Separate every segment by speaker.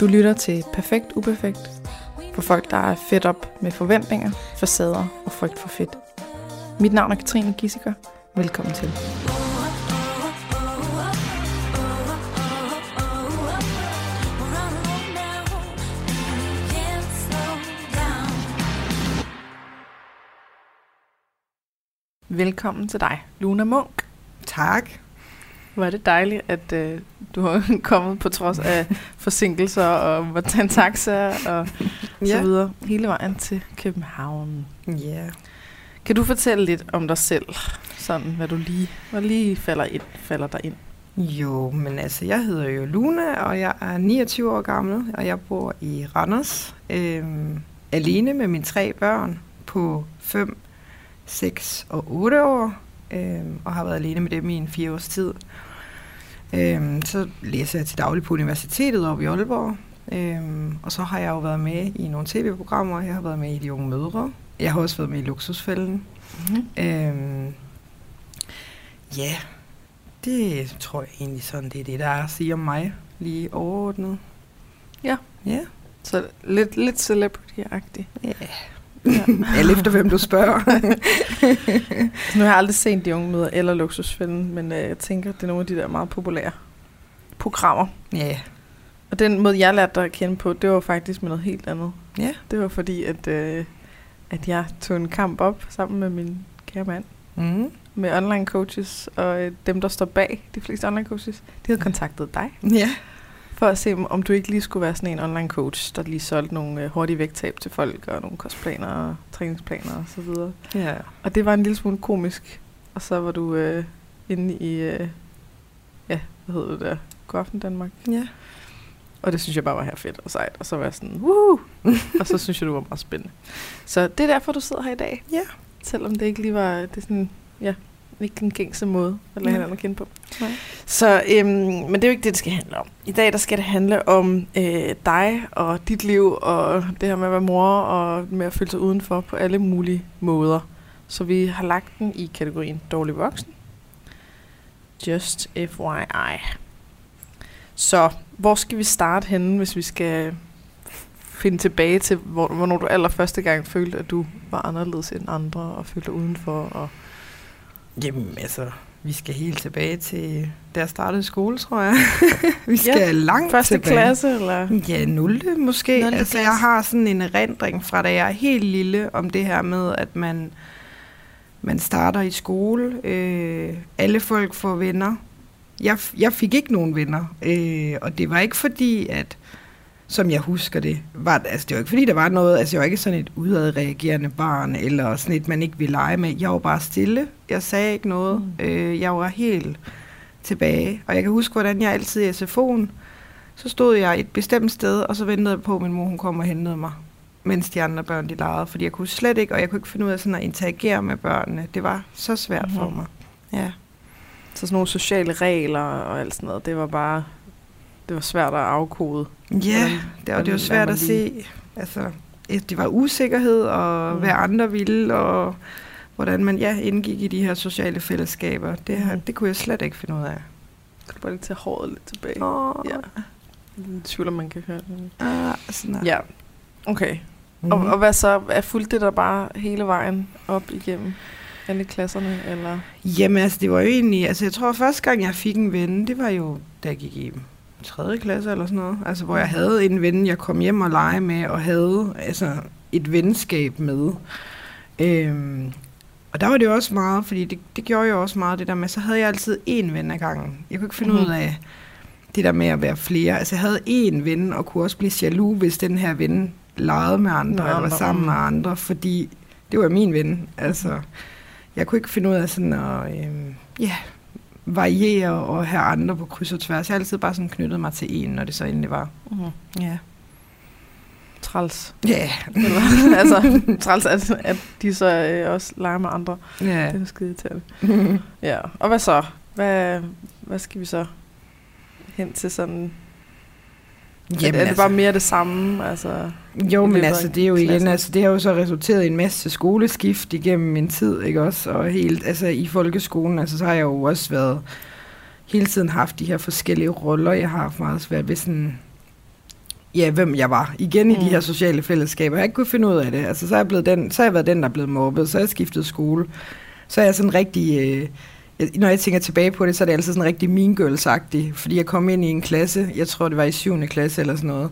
Speaker 1: Du lytter til Perfekt Uperfekt for folk, der er fedt op med forventninger, facader og frygt for fedt. Mit navn er Katrine Gissiker. Velkommen til. Velkommen til dig, Luna Munk.
Speaker 2: Tak.
Speaker 1: Hvor er det dejligt, at øh, du har kommet på trods af forsinkelser og en taxa og
Speaker 2: Ja.
Speaker 1: så videre hele vejen til København.
Speaker 2: Ja.
Speaker 1: Kan du fortælle lidt om dig selv? Sådan, hvad du lige, hvad lige falder, ind, falder dig ind.
Speaker 2: Jo, men altså, jeg hedder jo Luna, og jeg er 29 år gammel, og jeg bor i Randers. Øhm, alene med mine tre børn på 5, 6 og 8 år, øhm, og har været alene med dem i en fire års tid. Øhm, så læser jeg til daglig på universitetet oppe i Aalborg, øhm, og så har jeg jo været med i nogle tv-programmer. Jeg har været med i De Unge Mødre. Jeg har også været med i Luksusfælden.
Speaker 1: Mm-hmm.
Speaker 2: Øhm, ja, det tror jeg egentlig sådan, det er det, der er at sige om mig lige overordnet.
Speaker 1: Ja.
Speaker 2: Ja.
Speaker 1: Så lidt, lidt celebrity-agtig.
Speaker 2: Ja.
Speaker 1: Ja.
Speaker 2: Alt efter, hvem du spørger.
Speaker 1: Nu har jeg aldrig set de unge møder eller luksusfælden, men øh, jeg tænker, det er nogle af de der meget populære programmer.
Speaker 2: ja.
Speaker 1: Og den måde, jeg lærte dig at kende på, det var faktisk med noget helt andet.
Speaker 2: Ja.
Speaker 1: Det var fordi, at, øh, at jeg tog en kamp op sammen med min kære mand
Speaker 2: Mm.
Speaker 1: med online coaches, og øh, dem, der står bag de fleste online coaches, de havde kontaktet dig,
Speaker 2: Ja.
Speaker 1: For at se, om- du ikke lige skulle være sådan en online coach, der lige solgte nogle øh, hurtige vægttab til folk, og nogle kostplaner og træningsplaner og så videre.
Speaker 2: Ja.
Speaker 1: Og det var en lille smule komisk. Og så var du øh, inde i, øh, ja, hvad hedder det der, Godaften Danmark.
Speaker 2: Ja.
Speaker 1: Og det synes jeg bare var her fedt og sejt. Og så var jeg sådan, woo! og så synes jeg, du var meget spændende. Så det er derfor, du sidder her i dag.
Speaker 2: Ja.
Speaker 1: Selvom det ikke lige var, det er sådan, ja, ikke den gængse måde at
Speaker 2: Nej.
Speaker 1: hinanden kende på.
Speaker 2: Nej.
Speaker 1: Så, øhm, men det er jo ikke det, det skal handle om. I dag, der skal det handle om øh, dig og dit liv, og det her med at være mor, og med at føle sig udenfor på alle mulige måder. Så vi har lagt den i kategorien dårlig voksen. Just FYI. Så hvor skal vi starte henne, hvis vi skal finde tilbage til, hvor, hvornår du allerførste gang følte, at du var anderledes end andre, og følte dig udenfor? Og
Speaker 2: Jamen, altså, vi skal helt tilbage til, da jeg startede skole, tror jeg. vi skal
Speaker 1: Ja,
Speaker 2: langt
Speaker 1: første
Speaker 2: tilbage.
Speaker 1: klasse, eller?
Speaker 2: Ja, 0. måske.
Speaker 1: 0.
Speaker 2: Altså, jeg har sådan en erindring fra, da jeg er helt lille, om det her med, at man, man starter i skole. Øh, alle folk får venner. Jeg, jeg fik ikke nogen venner. Øh, og det var ikke fordi, at som jeg husker det, var, altså det var ikke fordi, der var noget, altså jeg var ikke sådan et udadreagerende barn, eller sådan et, man ikke ville lege med. Jeg var bare stille. Jeg sagde ikke noget.
Speaker 1: Mm.
Speaker 2: Mm. Øh, jeg var helt tilbage. Og jeg kan huske, hvordan jeg altid i SFO'en, så stod jeg et bestemt sted, og så ventede jeg på, at min mor hun kom og hentede mig, mens de andre børn de legede. Fordi jeg kunne slet ikke, og jeg kunne ikke finde ud af sådan at interagere med børnene. Det var så svært for
Speaker 1: Mhm.
Speaker 2: mig. Ja.
Speaker 1: Så sådan nogle sociale regler og alt sådan noget, det var bare, det var svært at afkode.
Speaker 2: Ja,
Speaker 1: Hvordan-
Speaker 2: det, og det var svært at se. Altså, det var usikkerhed, og
Speaker 1: Mm.
Speaker 2: mm. hvad andre ville, og hvordan man ja, indgik i de her sociale fællesskaber. Det, her,
Speaker 1: Mhm.
Speaker 2: det kunne jeg slet ikke finde ud af.
Speaker 1: Kan du bare lige tage håret lidt tilbage?
Speaker 2: Åh,
Speaker 1: Ja. Jeg tvivler, man kan høre det.
Speaker 2: ah, sådan
Speaker 1: Ja, okay.
Speaker 2: Mm.
Speaker 1: Og, og hvad så? Er fuldt det der bare hele vejen op igennem alle klasserne? Eller?
Speaker 2: Jamen altså, det var jo egentlig, altså jeg tror første gang jeg fik en ven, det var jo, da jeg gik i 3. klasse eller sådan noget. Altså hvor jeg havde en ven, jeg kom hjem og lege med, og havde altså et venskab med. Øhm, og der var det jo også meget, fordi det, det gjorde jo også meget det der med, så havde jeg altid én ven ad gangen. Jeg kunne ikke finde
Speaker 1: Mhm.
Speaker 2: mm. ud af det der med at være flere. Altså jeg havde én ven, og kunne også blive jaloux, hvis den her ven legede med andre, eller var sammen
Speaker 1: mm.
Speaker 2: med andre, fordi det var min ven. Altså, jeg kunne ikke finde ud af sådan at øhm, ja, variere og have andre på kryds og tværs. Jeg har altid bare sådan knyttet mig til en, når det så endelig var.
Speaker 1: Mm-hmm.
Speaker 2: Ja.
Speaker 1: Træls.
Speaker 2: Ja.
Speaker 1: Eller, altså, træls, at, at de så øh, også leger med andre.
Speaker 2: Ja.
Speaker 1: Det er skide til. Ja, og hvad så? Hvad, hvad skal vi så hen til sådan... Jamen, er, er det bare mere det samme? Altså,
Speaker 2: Jo,
Speaker 1: i
Speaker 2: men altså, det er jo igen, altså, det har jo så resulteret i en masse skoleskift igennem min tid, ikke også? Og helt, altså i folkeskolen, altså så har jeg jo også været, hele tiden haft de her forskellige roller. Jeg har haft meget svært ved sådan ja, hvem jeg var. Igen i
Speaker 1: Mm.
Speaker 2: de her sociale fællesskaber. Jeg har ikke kunnet finde ud af det. Altså, så er jeg, blevet den, så har jeg været den, der er blevet mobbet. Så har jeg skiftet skole. Så er jeg sådan rigtig... Øh, når jeg tænker tilbage på det, så er det altså sådan rigtig mean girls Fordi jeg kom ind i en klasse, jeg tror det var i 7. klasse eller sådan noget,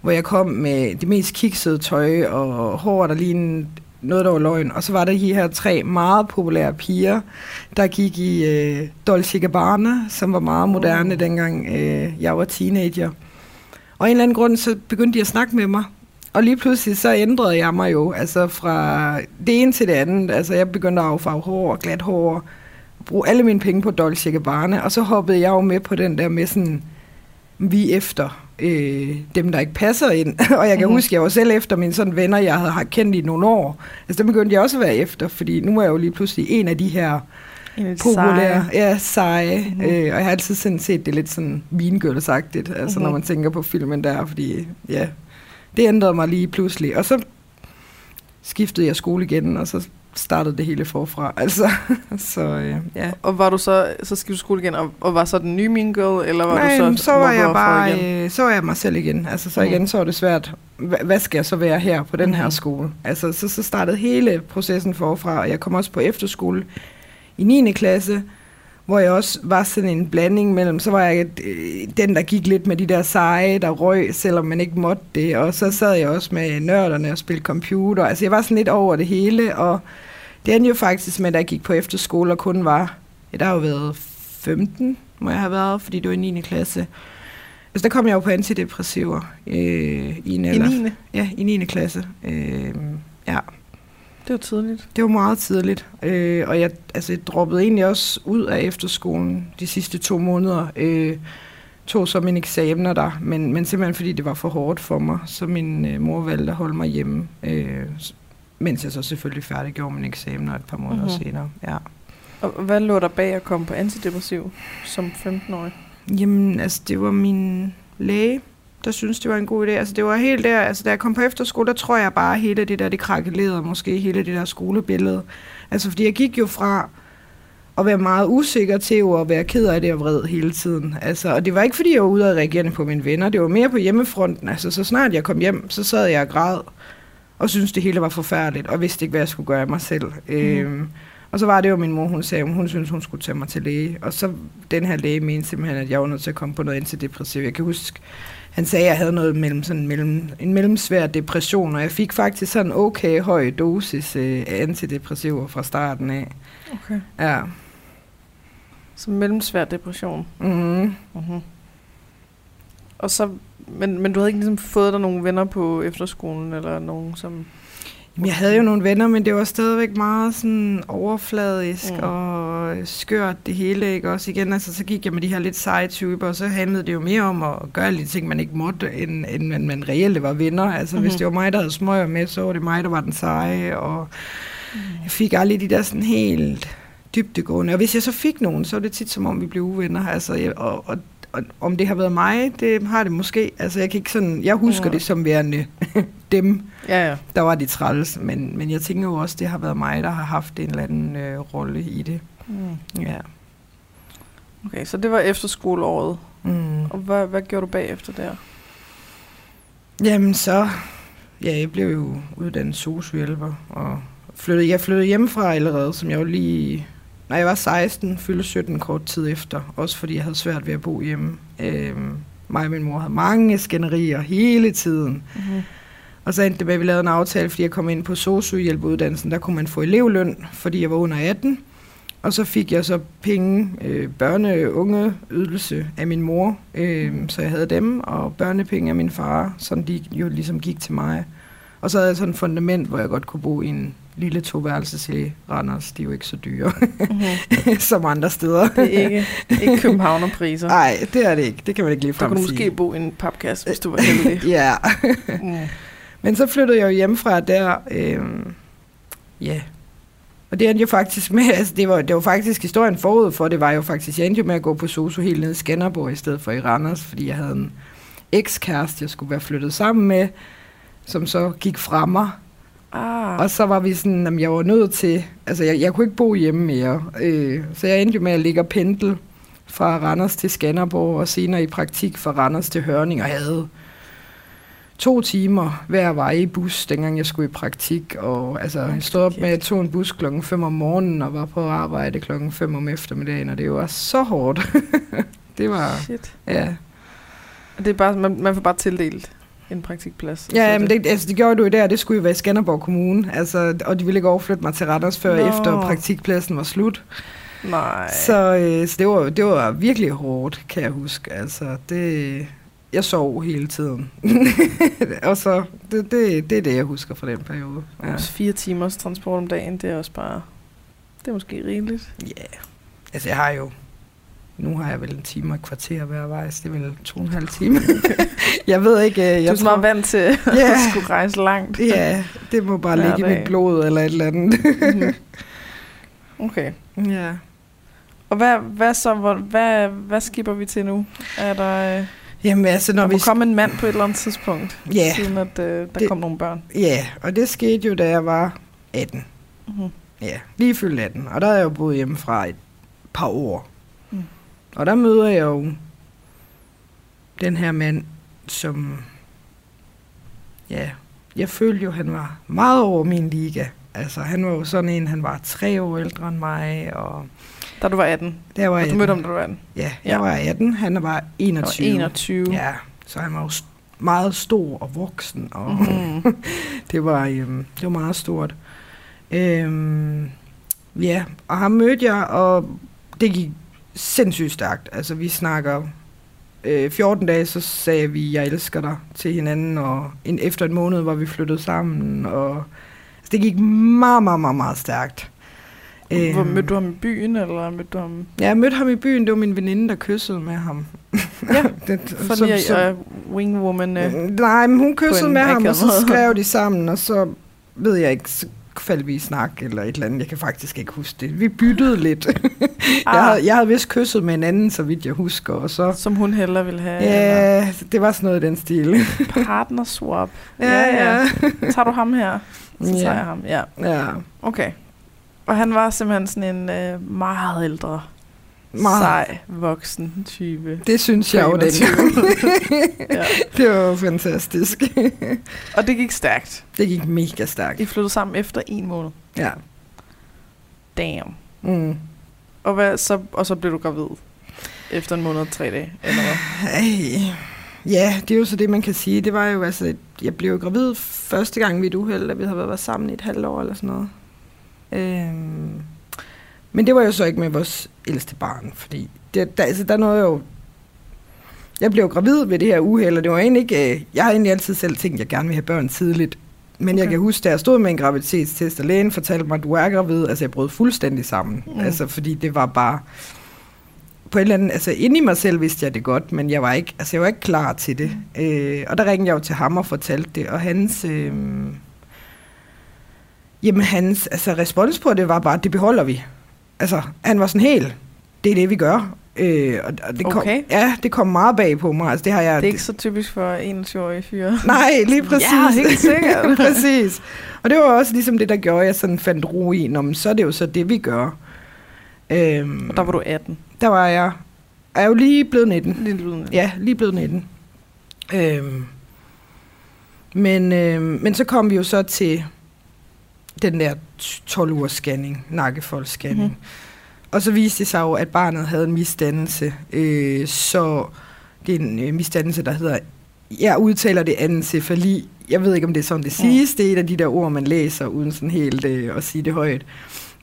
Speaker 2: hvor jeg kom med det mest kiksede tøj og hår, der lignede noget, der var løgn. Og så var der de her tre meget populære piger, der gik i øh, Dolce Gabbana, som var meget moderne
Speaker 1: Oh.
Speaker 2: dengang øh, jeg var teenager. Og af en eller anden grund, så begyndte de at snakke med mig. Og lige pludselig så ændrede jeg mig jo, altså fra det ene til det andet. Altså jeg begyndte at affarve hår og glat hår, bruge alle mine penge på Dolce Gabbana, og så hoppede jeg jo med på den der med sådan, vi er efter øh, dem, der ikke passer ind. og jeg kan
Speaker 1: Mhm.
Speaker 2: mm-hmm. huske, jeg var selv efter mine sådan venner, jeg havde har kendt i nogle år. Altså dem begyndte jeg også at være efter, fordi nu er jeg jo lige pludselig en af de her populære,
Speaker 1: seje.
Speaker 2: ja, seje.
Speaker 1: Mhm.
Speaker 2: Mm-hmm. Øh, og jeg har altid sådan set det lidt sådan vingølsagtigt, altså
Speaker 1: Mhm.
Speaker 2: mm-hmm. når man tænker på filmen der, fordi ja, det ændrede mig lige pludselig. Og så skiftede jeg skole igen, og så startede det hele forfra. Altså, så øh, ja.
Speaker 1: Og var du så, så skiftede du skole igen, og, og var så den nye mean girl, eller var
Speaker 2: Nej,
Speaker 1: du så
Speaker 2: så var jeg
Speaker 1: mobber for
Speaker 2: bare,
Speaker 1: igen?
Speaker 2: øh, så var jeg mig selv igen. Altså så
Speaker 1: Mhm.
Speaker 2: igen, så var det svært. Hva- Hvad skal jeg så være her på den her
Speaker 1: Mhm.
Speaker 2: skole? Altså så, så startede hele processen forfra, og jeg kom også på efterskole i 9. klasse, hvor jeg også var sådan en blanding mellem, så var jeg øh, den, der gik lidt med de der seje, der røg, selvom man ikke måtte det, og så sad jeg også med nørderne og spillede computer. Altså jeg var sådan lidt over det hele, og det endte jo faktisk med, at jeg gik på efterskole og kun var, ja, der har jo været 15, må jeg have været, fordi det var i 9. klasse. Altså der kom jeg jo på antidepressiver øh, i en
Speaker 1: I
Speaker 2: alder.
Speaker 1: 9.
Speaker 2: Ja, i 9. klasse. Øh, ja,
Speaker 1: Det var tidligt.
Speaker 2: det var meget tidligt. Øh, og jeg, altså, jeg droppede egentlig også ud af efterskolen de sidste to måneder. Øh, tog så mine eksamener der, men, men simpelthen fordi det var for hårdt for mig, så min øh, mor valgte at holde mig hjemme. Øh, mens jeg så selvfølgelig færdiggjorde mine eksamener et par måneder
Speaker 1: Mhm.
Speaker 2: mm-hmm. senere. Ja.
Speaker 1: Og hvad lå der bag at komme på antidepressiv som 15-årig?
Speaker 2: Jamen, altså, det var min læge, der synes det var en god idé. Altså, det var helt der, altså, da jeg kom på efterskole, der tror jeg bare, hele det der, det krakkelerede, måske hele det der skolebillede. Altså, fordi jeg gik jo fra at være meget usikker til at være ked af det og vred hele tiden. Altså, og det var ikke, fordi jeg var ude og reagere på mine venner, det var mere på hjemmefronten. Altså, så snart jeg kom hjem, så sad jeg og græd, og syntes, det hele var forfærdeligt, og vidste ikke, hvad jeg skulle gøre af mig selv. Mm. Øhm, og så var det jo min mor, hun sagde, at hun syntes, hun skulle tage mig til læge. Og så den her læge mente simpelthen, at jeg var nødt til at komme på noget antidepressiv. Jeg kan huske, han sagde, at jeg havde noget mellem, sådan mellem, en mellemsvær depression, og jeg fik faktisk sådan en okay høj dosis øh, antidepressiver fra starten af.
Speaker 1: Okay.
Speaker 2: Ja.
Speaker 1: Så mellemsvær depression.
Speaker 2: Mm-hmm.
Speaker 1: Mm-hmm. Og så, men, men du havde ikke ligesom fået dig nogle venner på efterskolen, eller nogen som...
Speaker 2: Jamen, jeg havde jo nogle venner, men det var stadigvæk meget sådan overfladisk
Speaker 1: Mm.
Speaker 2: mm. og skørt det hele, ikke? Også igen, altså så gik jeg med de her lidt seje typer, og så handlede det jo mere om at gøre de ting, man ikke måtte, end, end man, man reelt var venner. Altså.
Speaker 1: Mhm.
Speaker 2: hvis det var mig, der havde smøger med, så var det mig, der var den seje, og jeg fik aldrig de der sådan helt dybdegående. Og hvis jeg så fik nogen, så var det tit som om, vi blev uvenner. Altså, jeg, og, og, og, om det har været mig, det har det måske. Altså, jeg kan ikke sådan, jeg husker
Speaker 1: Ja.
Speaker 2: det som værende dem,
Speaker 1: Ja, ja.
Speaker 2: der var de træls, men, men jeg tænker jo også, det har været mig, der har haft en eller anden øh, rolle i det.
Speaker 1: Mm.
Speaker 2: Ja.
Speaker 1: Okay, så det var efterskoleåret.
Speaker 2: Mm.
Speaker 1: Og hvad, hvad gjorde du bagefter der?
Speaker 2: Jamen så, ja, jeg blev jo uddannet sociohjælper, og flyttede, jeg flyttede hjemmefra allerede, som jeg jo lige, når jeg var 16, fyldte 17 kort tid efter, også fordi jeg havde svært ved at bo hjemme. Øhm, mig og min mor havde mange skænderier hele tiden.
Speaker 1: Mm-hmm.
Speaker 2: Og så endte det med, at vi lavede en aftale, fordi jeg kom ind på sociohjælpeuddannelsen. Der kunne man få elevløn, fordi jeg var under 18. Og så fik jeg så penge, øh, børne- ydelse af min mor, øh, så jeg havde dem, og børnepenge af min far, som de jo ligesom gik til mig. Og så havde jeg sådan et fundament, hvor jeg godt kunne bo i en lille toværelses i Randers. De er jo ikke så dyre
Speaker 1: Mm-hmm.
Speaker 2: som andre steder.
Speaker 1: Det er ikke, ikke københavnerpriser.
Speaker 2: Nej, det er det ikke. Det kan man ikke lige
Speaker 1: kunne du måske bo i en papkasse, hvis du var heldig.
Speaker 2: Ja.
Speaker 1: mm.
Speaker 2: Men så flyttede jeg jo hjemmefra der. Øh, ja. Og det endte jo faktisk med, altså det var, det var faktisk historien forud for, det var jo faktisk, jeg endte jo med at gå på SOSU helt nede i Skanderborg i stedet for i Randers, fordi jeg havde en ekskæreste, jeg skulle være flyttet sammen med, som så gik fra mig.
Speaker 1: Ah,
Speaker 2: Og så var vi sådan, at jeg var nødt til, altså jeg, jeg kunne ikke bo hjemme mere, øh, så jeg endte med at ligge og pendle fra Randers til Skanderborg, og senere i praktik fra Randers til Hørning, og havde to timer hver vej i bus, dengang jeg skulle i praktik. Og altså, jeg stod op med, at jeg tog en bus klokken 5 om morgenen og var på arbejde klokken 5 om eftermiddagen, og det var så hårdt. det var...
Speaker 1: Shit.
Speaker 2: Ja,
Speaker 1: det er bare, man, man får bare tildelt en praktikplads.
Speaker 2: ja men det, altså, det gjorde du jo der, det skulle jo være i Skanderborg Kommune, altså, og de ville ikke overflytte mig til Randers før
Speaker 1: Nå.
Speaker 2: efter praktikpladsen var slut.
Speaker 1: Nej.
Speaker 2: Så, øh, så det, var, det var virkelig hårdt, kan jeg huske. Altså, det, jeg sov hele tiden. og så, det, det, det er det, jeg husker fra den periode. Ja.
Speaker 1: Også fire timers transport om dagen, det er også bare... Det er måske rigeligt.
Speaker 2: Ja, yeah. altså jeg har jo... Nu har jeg vel en time og et kvarter hver vej, så det er vel to og en halv time. jeg ved ikke... øh,
Speaker 1: Du
Speaker 2: Jeg
Speaker 1: er meget vant til at
Speaker 2: Ja.
Speaker 1: skulle rejse langt.
Speaker 2: Ja, det må bare ligge i mit blod eller et eller andet.
Speaker 1: Mhm. okay.
Speaker 2: ja.
Speaker 1: Og hvad, hvad så? Hvor, hvad, hvad skipper vi til nu? Er der... Øh,
Speaker 2: Jamen altså, når
Speaker 1: der
Speaker 2: vi...
Speaker 1: komme en mand på et eller andet tidspunkt,
Speaker 2: Ja,
Speaker 1: siden at øh, der
Speaker 2: Det-
Speaker 1: kom nogle børn.
Speaker 2: ja, og det skete jo, da jeg var 18.
Speaker 1: Mm-hmm.
Speaker 2: Ja, lige fyldt 18. Og der har jeg jo boet hjemmefra et par år.
Speaker 1: Mm.
Speaker 2: Mm. Og der møder jeg jo den her mand, som... Ja, jeg følte jo, han var meget over min liga. Altså, han var jo sådan en, han var tre år ældre end mig, og
Speaker 1: Da du var 18.
Speaker 2: der var
Speaker 1: Og du
Speaker 2: 18.
Speaker 1: mødte ham, da du var 18.
Speaker 2: Ja, jeg
Speaker 1: Ja.
Speaker 2: var 18, han var
Speaker 1: Jeg
Speaker 2: 21.
Speaker 1: var 21.
Speaker 2: Ja, så han var jo meget stor og voksen, og
Speaker 1: Mm-hmm.
Speaker 2: det, var, øhm, det var meget stort. Øhm, ja, og ham mødte jeg, og det gik sindssygt stærkt. Altså, vi snakker øh, 14 dage, så sagde vi, jeg elsker dig til hinanden, og en, efter en måned var vi flyttet sammen, og altså, det gik meget, meget, meget, meget stærkt.
Speaker 1: Hvor
Speaker 2: Øhm,
Speaker 1: mødte du ham i byen, eller mødte du ham...
Speaker 2: Ja, jeg mødte ham i byen, det var min veninde, der kyssede med ham.
Speaker 1: Ja,
Speaker 2: det,
Speaker 1: For
Speaker 2: som- som-
Speaker 1: at uh, wingwoman...
Speaker 2: Mm, Nej, men hun kyssede med ham, og så skrev de sammen, og så ved jeg ikke, så faldt vi i snak eller et eller andet. Jeg kan faktisk ikke huske det. Vi byttede lidt. jeg,
Speaker 1: ah,
Speaker 2: havde, jeg havde vist kysset med en anden, så vidt jeg husker, og så...
Speaker 1: som hun hellere ville have. eller
Speaker 2: Ja, det var sådan noget i den stil.
Speaker 1: Partner swap.
Speaker 2: ja, ja.
Speaker 1: Tager du ham her? Så
Speaker 2: Ja.
Speaker 1: tager jeg ham, ja.
Speaker 2: ja.
Speaker 1: Okay. Og han var simpelthen sådan en øh, meget ældre,
Speaker 2: Meget.
Speaker 1: sej, voksen type.
Speaker 2: Det synes jeg jo
Speaker 1: På 21.
Speaker 2: dengang.
Speaker 1: ja.
Speaker 2: det var fantastisk.
Speaker 1: Og det gik stærkt.
Speaker 2: det gik mega stærkt.
Speaker 1: I flyttede sammen efter en måned.
Speaker 2: Ja.
Speaker 1: Damn.
Speaker 2: Mm.
Speaker 1: Og, hvad, så, og så blev du gravid efter en måned og tre dage, eller hvad?
Speaker 2: Ej. Ja, det er jo så det, man kan sige. Det var jo altså, jeg blev gravid første gang ved et uheld, da vi havde været sammen i et halvt år eller sådan noget. Øhm, men det var jo så ikke med vores ældste barn, fordi det, der, altså, der nåede jeg jo... Jeg blev gravid ved det her uheld, og det var egentlig ikke... øh, Jeg har egentlig altid selv tænkt, at jeg gerne vil have børn tidligt. Men okay. jeg kan huske, da jeg stod med en graviditetstest, og lægen fortalte mig, at du er gravid. Altså, jeg brød fuldstændig sammen.
Speaker 1: Mm.
Speaker 2: Mm. Altså, fordi det var bare på et eller andet, altså inde i mig selv vidste jeg det godt, men jeg var ikke, altså jeg var ikke klar til det. Øh, og der ringede jeg jo til ham og fortalte det, og hans, øh, jamen hans, altså respons på det var bare, det beholder vi. Altså, han var sådan helt, det er det, vi gør. Øh, og, og det kom,
Speaker 1: Okay.
Speaker 2: Ja, det kom meget bag på mig. Altså, det har jeg,
Speaker 1: Det er ikke så typisk for 21-årige fyre.
Speaker 2: Nej, lige præcis.
Speaker 1: Ja, helt sikkert.
Speaker 2: præcis. Og det var også ligesom det, der gjorde, at jeg sådan fandt ro i, Nå, men så er det jo så det, vi gør. Øhm,
Speaker 1: Og der var du 18.
Speaker 2: der var jeg, er jeg jo lige blevet 19.
Speaker 1: Lidt uden.
Speaker 2: Ja, lige blevet 19. Øhm, men, øhm, men så kom vi jo så til den der 12 ugers scanning, nakkefoldsscanning.
Speaker 1: Mhm.
Speaker 2: Mm-hmm. Og så viste det sig jo, at barnet havde en misdannelse. Øh, så det er en øh, misdannelse, der hedder, jeg udtaler det anencefali. Jeg ved ikke, om det er sådan, det siges. Det er et af de der ord, man læser, uden sådan helt øh, at sige det højt.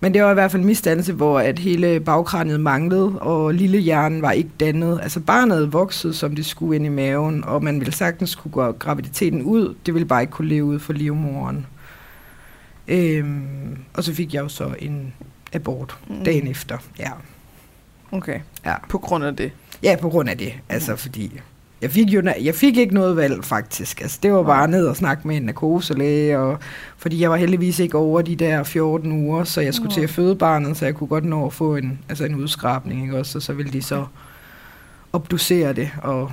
Speaker 2: Men det var i hvert fald en misdannelse, hvor at hele bagkraniet manglede, og lille hjernen var ikke dannet. Altså barnet voksede, som det skulle ind i maven, og man ville sagtens kunne gå graviditeten ud. Det ville bare ikke kunne leve ud for livmoren. Øhm, og så fik jeg jo så en abort
Speaker 1: Mm.
Speaker 2: dagen efter. Ja.
Speaker 1: Okay.
Speaker 2: Ja.
Speaker 1: På grund af det.
Speaker 2: ja, på grund af det. Altså fordi, jeg fik jo jeg fik ikke noget valg faktisk. Altså det var bare ned og snakke med en narkoselæge, og, fordi jeg var heldigvis ikke over de der 14 uger, så jeg skulle
Speaker 1: Nå.
Speaker 2: til at føde barnet, så jeg kunne godt nå at få en, altså en udskrabning, ikke også? Og så ville de så obducere det og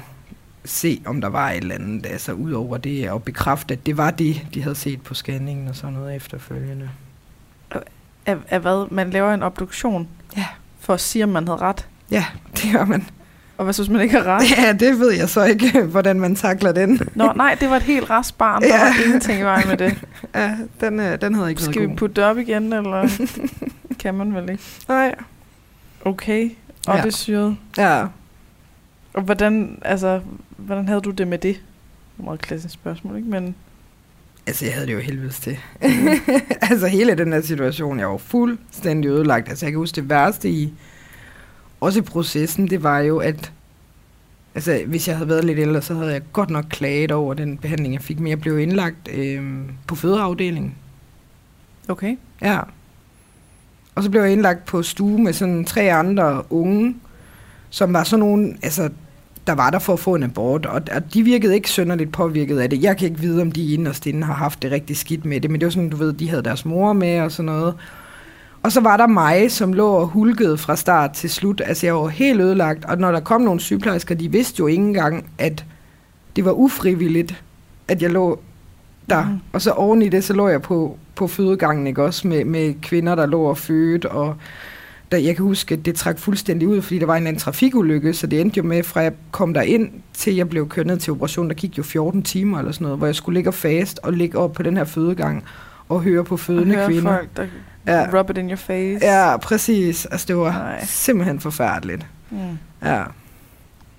Speaker 2: se, om der var et eller andet, altså ud over det, og bekræfte, at det var det, de havde set på scanningen og sådan noget efterfølgende.
Speaker 1: Af, af hvad? Man laver en obduktion
Speaker 2: Ja.
Speaker 1: for at sige, om man havde ret.
Speaker 2: Ja, det gør man.
Speaker 1: Og hvad hvis man ikke har ret?
Speaker 2: Ja, det ved jeg så ikke, hvordan man takler den.
Speaker 1: Nå, nej, det var et helt rask barn. Der
Speaker 2: Ja.
Speaker 1: var ingenting i vejen med det.
Speaker 2: Ja, den, øh, den havde ikke
Speaker 1: Skal vi
Speaker 2: god.
Speaker 1: putte det op igen, eller kan man vel ikke?
Speaker 2: Nej.
Speaker 1: Okay, og
Speaker 2: Ja.
Speaker 1: det syret.
Speaker 2: Ja.
Speaker 1: Og hvordan, altså, hvordan havde du det med det? Det er et meget klassisk spørgsmål, ikke? Men
Speaker 2: Altså, jeg havde det jo helvedes til. altså, hele den her situation, jeg var fuldstændig ødelagt. Altså, jeg kan huske det værste i, også i processen, det var jo, at altså, hvis jeg havde været lidt ældre, så havde jeg godt nok klaget over den behandling, jeg fik. Men jeg blev indlagt øh, på fødeafdelingen.
Speaker 1: okay.
Speaker 2: Ja. Og så blev jeg indlagt på stue med sådan tre andre unge, som var sådan nogle, altså, der var der for at få en abort, og, og de virkede ikke sønderligt påvirket af det. Jeg kan ikke vide, om de inderst inde har haft det rigtig skidt med det, men det var sådan, du ved, de havde deres mor med og sådan noget. Og så var der mig, som lå og hulkede fra start til slut. Altså, jeg var helt ødelagt, og når der kom nogle sygeplejersker, de vidste jo ikke engang, at det var ufrivilligt, at jeg lå der. Mm. Og så oven i det, så lå jeg på, på fødegangen, ikke også, med, med kvinder, der lå og fødte, og der, jeg kan huske, at det trak fuldstændig ud, fordi der var en eller anden trafikulykke, så det endte jo med, fra jeg kom der ind til jeg blev kørt ned til operation, der gik jo 14 timer eller sådan noget, hvor jeg skulle ligge og fast og ligge op på den her fødegang og høre på
Speaker 1: Og
Speaker 2: fødende
Speaker 1: høre
Speaker 2: kvinder.
Speaker 1: folk, der
Speaker 2: Ja.
Speaker 1: ja. rub it in your face.
Speaker 2: Ja, præcis. Altså, det var
Speaker 1: Nej.
Speaker 2: simpelthen forfærdeligt.
Speaker 1: Mm.
Speaker 2: Ja.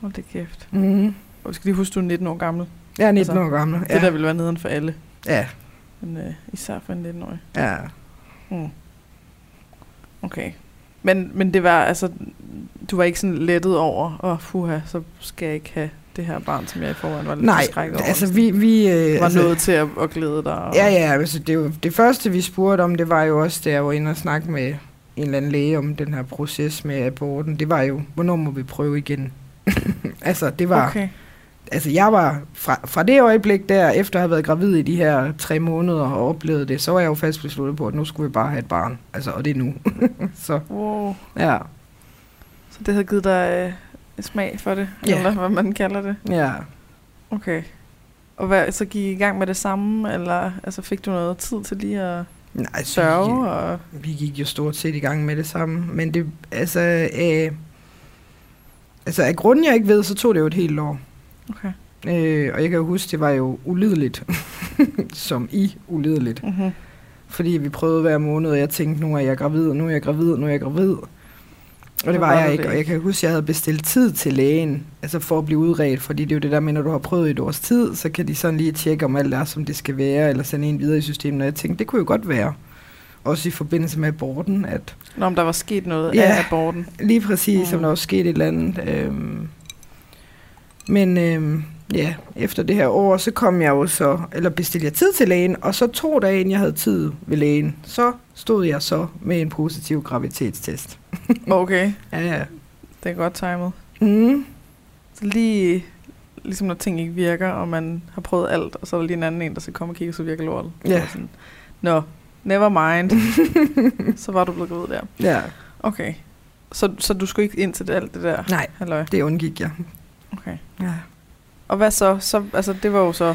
Speaker 1: Hold det kæft.
Speaker 2: Mm.
Speaker 1: Og skal lige huske, du er 19 år gammel.
Speaker 2: Er 19
Speaker 1: Altså,
Speaker 2: år gammel.
Speaker 1: Ja. Det der ville være nederen for alle.
Speaker 2: Ja,
Speaker 1: Men øh, især for en 19-årig.
Speaker 2: ja.
Speaker 1: Mm. Okay. Men, men det var altså, du var ikke sådan lettet over, åh oh, fuha, så skal jeg ikke have det her barn, som jeg i forvejen var lidt
Speaker 2: Nej,
Speaker 1: over.
Speaker 2: altså vi... vi øh,
Speaker 1: var
Speaker 2: altså,
Speaker 1: noget til at, at glæde dig. Og,
Speaker 2: Ja, ja, altså det, det første, vi spurgte om, det var jo også, da jeg var inde og snakke med en eller anden læge om den her proces med aborten. Det var jo, hvornår må vi prøve igen? altså, det var...
Speaker 1: Okay.
Speaker 2: Altså, jeg var fra, fra det øjeblik der, efter at have været gravid i de her tre måneder og oplevet det, så var jeg jo fast besluttet på, at nu skulle vi bare have et barn. Altså, og det er nu. så,
Speaker 1: Wow.
Speaker 2: ja.
Speaker 1: Så det havde givet dig øh, smag for det,
Speaker 2: Ja.
Speaker 1: eller hvad man kalder det.
Speaker 2: Ja.
Speaker 1: Okay. Og hvad, så gik I i gang med det samme, eller altså, fik du noget tid til lige at
Speaker 2: Nej,
Speaker 1: sørge? Og...
Speaker 2: vi gik jo stort set i gang med det samme. Men det, altså, øh, altså af grunden, jeg ikke ved, så tog det jo et helt år.
Speaker 1: Okay.
Speaker 2: Øh, og jeg kan jo huske, det var jo ulideligt. Som i ulideligt.
Speaker 1: Mm-hmm.
Speaker 2: Fordi vi prøvede hver måned, og jeg tænkte, nu er jeg gravid, nu er jeg gravid, nu er jeg gravid. Og det var
Speaker 1: var
Speaker 2: jeg ikke,
Speaker 1: det
Speaker 2: og jeg kan huske, at jeg havde bestilt tid til lægen, altså for at blive udredt, fordi det er jo det der med, når du har prøvet i et års tid, så kan de sådan lige tjekke, om alt er, som det skal være, eller sende en videre i systemet, og jeg tænkte, det kunne jo godt være, også i forbindelse med aborten, at
Speaker 1: Nå, om der var sket noget
Speaker 2: Ja.
Speaker 1: af aborten.
Speaker 2: lige præcis, mm. som
Speaker 1: Mm.
Speaker 2: der var sket et eller andet. Øhm, men øhm, ja, efter det her år, så kom jeg jo så, eller bestilte jeg tid til lægen, og så to dage inden jeg havde tid ved lægen, så stod jeg så med en positiv graviditetstest.
Speaker 1: Okay,
Speaker 2: Ja, ja.
Speaker 1: det er godt timet.
Speaker 2: Mm.
Speaker 1: Så lige, ligesom når ting ikke virker, og man har prøvet alt, og så er der lige en anden en, der skal komme og kigge, så virker lortet.
Speaker 2: Ja.
Speaker 1: Så Sådan, Nå, never mind. så var du blevet gravid der.
Speaker 2: Ja,
Speaker 1: Okay. Så, så du skulle ikke ind til det, alt det der?
Speaker 2: nej,
Speaker 1: Halløj.
Speaker 2: det undgik jeg.
Speaker 1: Okay.
Speaker 2: Ja,
Speaker 1: Og hvad så? så? Altså, det var jo så...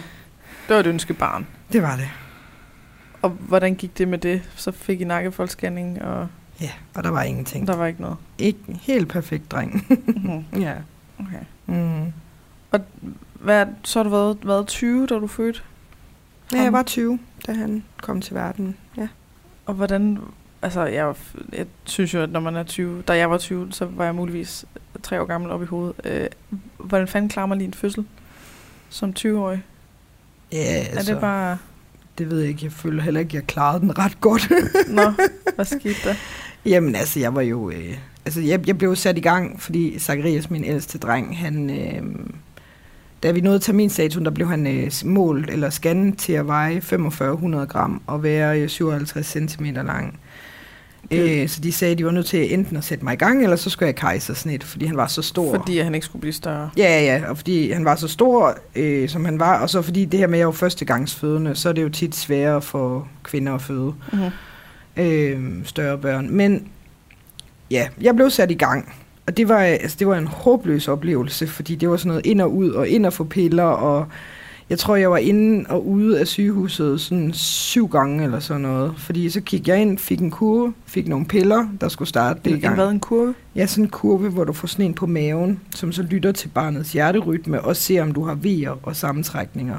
Speaker 1: Det var et ønskebarn.
Speaker 2: det var det.
Speaker 1: Og hvordan gik det med det? Så fik I nakkefoldsscanning, og
Speaker 2: Ja, og der var ingenting.
Speaker 1: der var ikke noget.
Speaker 2: Ikke helt perfekt dreng.
Speaker 1: Mhm.
Speaker 2: ja.
Speaker 1: Okay.
Speaker 2: Mm.
Speaker 1: Hvad, så har du været, været 20, da du fødte?
Speaker 2: Ja, jeg var 20, da han kom til verden. Ja.
Speaker 1: Og hvordan... Altså, jeg, jeg synes jo, at når man er 20... Da jeg var 20, så var jeg muligvis tre år gammel op i hovedet. Øh, hvordan fanden klarer man lige en fødsel? Som 20-årig?
Speaker 2: Ja,
Speaker 1: Altså.
Speaker 2: altså,
Speaker 1: Er det bare...
Speaker 2: det ved jeg ikke. Jeg føler heller ikke, at jeg klarede den ret godt.
Speaker 1: Nå, hvad skete der?
Speaker 2: Jamen altså, jeg var jo... Øh, altså, jeg, jeg blev sat i gang, fordi Zacharias, min ældste dreng, han... Øh, da vi nåede terminstatuen, der blev han øh, målt eller scannet til at veje 4500 gram og være øh, 57 cm lang. Øh, så de sagde, at de var nødt til enten at sætte mig i gang, eller så skulle jeg kejsersnit, fordi han var så stor.
Speaker 1: Fordi han ikke skulle blive større.
Speaker 2: Ja, ja, ja, og fordi han var så stor, øh, som han var, og så fordi det her med, at jeg var førstegangsfødende, så er det jo tit sværere for kvinder at føde
Speaker 1: Mm-hmm.
Speaker 2: øh, større børn. Men ja, jeg blev sat i gang, og det var, altså, det var en håbløs oplevelse, fordi det var sådan noget ind og ud, og ind og få piller, og jeg tror, jeg var inde og ude af sygehuset sådan syv gange eller sådan noget. Fordi så gik jeg ind, fik en kurve, fik nogle piller, der skulle starte det
Speaker 1: En,
Speaker 2: gang.
Speaker 1: hvad, en kurve?
Speaker 2: Ja, sådan en kurve, hvor du får sådan en på maven, som så lytter til barnets hjerterytme og ser, om du har vejer og sammentrækninger.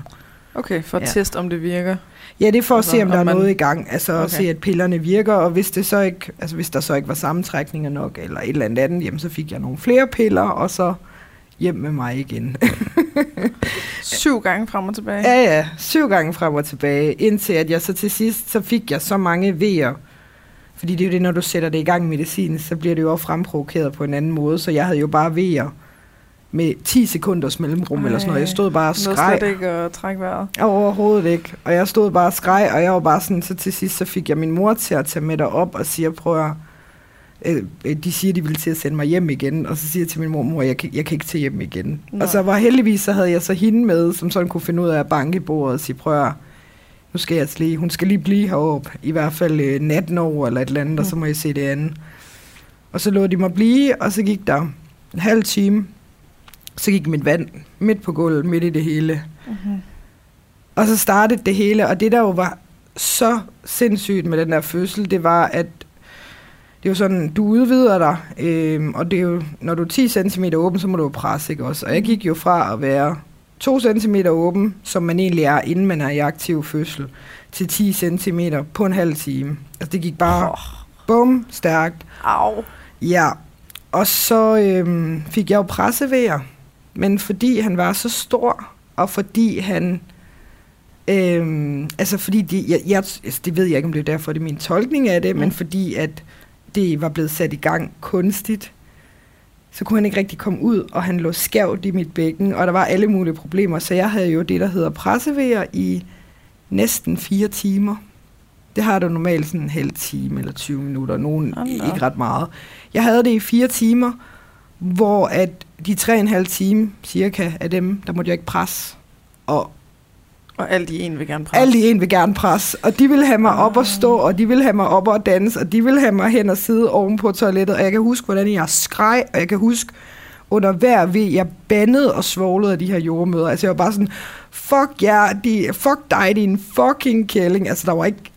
Speaker 1: Okay, for at
Speaker 2: Ja.
Speaker 1: teste, om det virker.
Speaker 2: Ja, det er for at
Speaker 1: Altså,
Speaker 2: se, om der
Speaker 1: om
Speaker 2: er
Speaker 1: man-
Speaker 2: noget i gang. Altså okay. at se, at pillerne virker, og hvis, det så ikke, altså, hvis der så ikke var sammentrækninger nok, eller et eller andet andet, jamen, så fik jeg nogle flere piller, og så hjem med mig igen.
Speaker 1: Syv gange frem og tilbage.
Speaker 2: ja, ja, syv gange frem og tilbage, indtil at jeg så til sidst, så fik jeg så mange vejer. Fordi det er jo det, når du sætter det i gang medicin, så bliver det jo også fremprovokeret på en anden måde, så jeg havde jo bare vejer med 10 sekunders mellemrum eller sådan noget. Jeg stod bare og skreg.
Speaker 1: slet ikke at trække vejret.
Speaker 2: Overhovedet ikke. Og jeg stod bare og skreg, og jeg var bare sådan, så til sidst så fik jeg min mor til at tage med derop og siger, prøv at, øh, øh, de siger, de ville til at sende mig hjem igen, og så siger jeg til min mor, mor, jeg kan, jeg kan ikke til hjem igen.
Speaker 1: Nå.
Speaker 2: Og så var heldigvis, så havde jeg så hende med, som sådan kunne finde ud af at banke i bordet og sige, prøv nu skal jeg altså lige, hun skal lige blive heroppe, i hvert fald øh, natten over eller et eller andet, og så må jeg se det andet. Og så lå de mig blive, og så gik der en halv time, så gik mit vand midt på gulvet, midt i det hele.
Speaker 1: Mm-hmm.
Speaker 2: Og så startede det hele, og det der jo var så sindssygt med den der fødsel, det var, at det er jo sådan, du udvider dig, øhm, og det er jo, når du er 10 cm åben, så må du jo presse, ikke også? Og jeg gik jo fra at være 2 cm åben, som man egentlig er, inden man er i aktiv fødsel, til 10 cm på en halv time. Altså det gik bare
Speaker 1: Oh,
Speaker 2: bum stærkt.
Speaker 1: au.
Speaker 2: Ja, og så øhm, fik jeg jo pressevejer, men fordi han var så stor, og fordi han... Øhm, altså fordi de, jeg, jeg, altså det ved jeg ikke, om det er derfor, det er min tolkning af det, mm. men
Speaker 1: Mm.
Speaker 2: fordi at det var blevet sat i gang kunstigt, så kunne han ikke rigtig komme ud, og han lå skævt i mit bækken, og der var alle mulige problemer, så jeg havde jo det, der hedder pressevejer i næsten fire timer. Det har du normalt sådan en halv time eller 20 minutter, nogen
Speaker 1: da
Speaker 2: ikke ret meget. Jeg havde det i fire timer, hvor at de tre og en halv time cirka af dem, der måtte jeg ikke presse. Og
Speaker 1: og alt i en vil gerne presse.
Speaker 2: alle i en vil gerne presse, og de vil have mig op og stå, og de vil have mig op og danse, og de vil have mig hen og sidde oven på toilettet, og jeg kan huske, hvordan jeg skreg, og jeg kan huske, under hver ved, jeg bandede og svoglede af de her jordmøder. Altså jeg var bare sådan, fuck jer, de, fuck dig, din fucking kælling. Altså der var ikke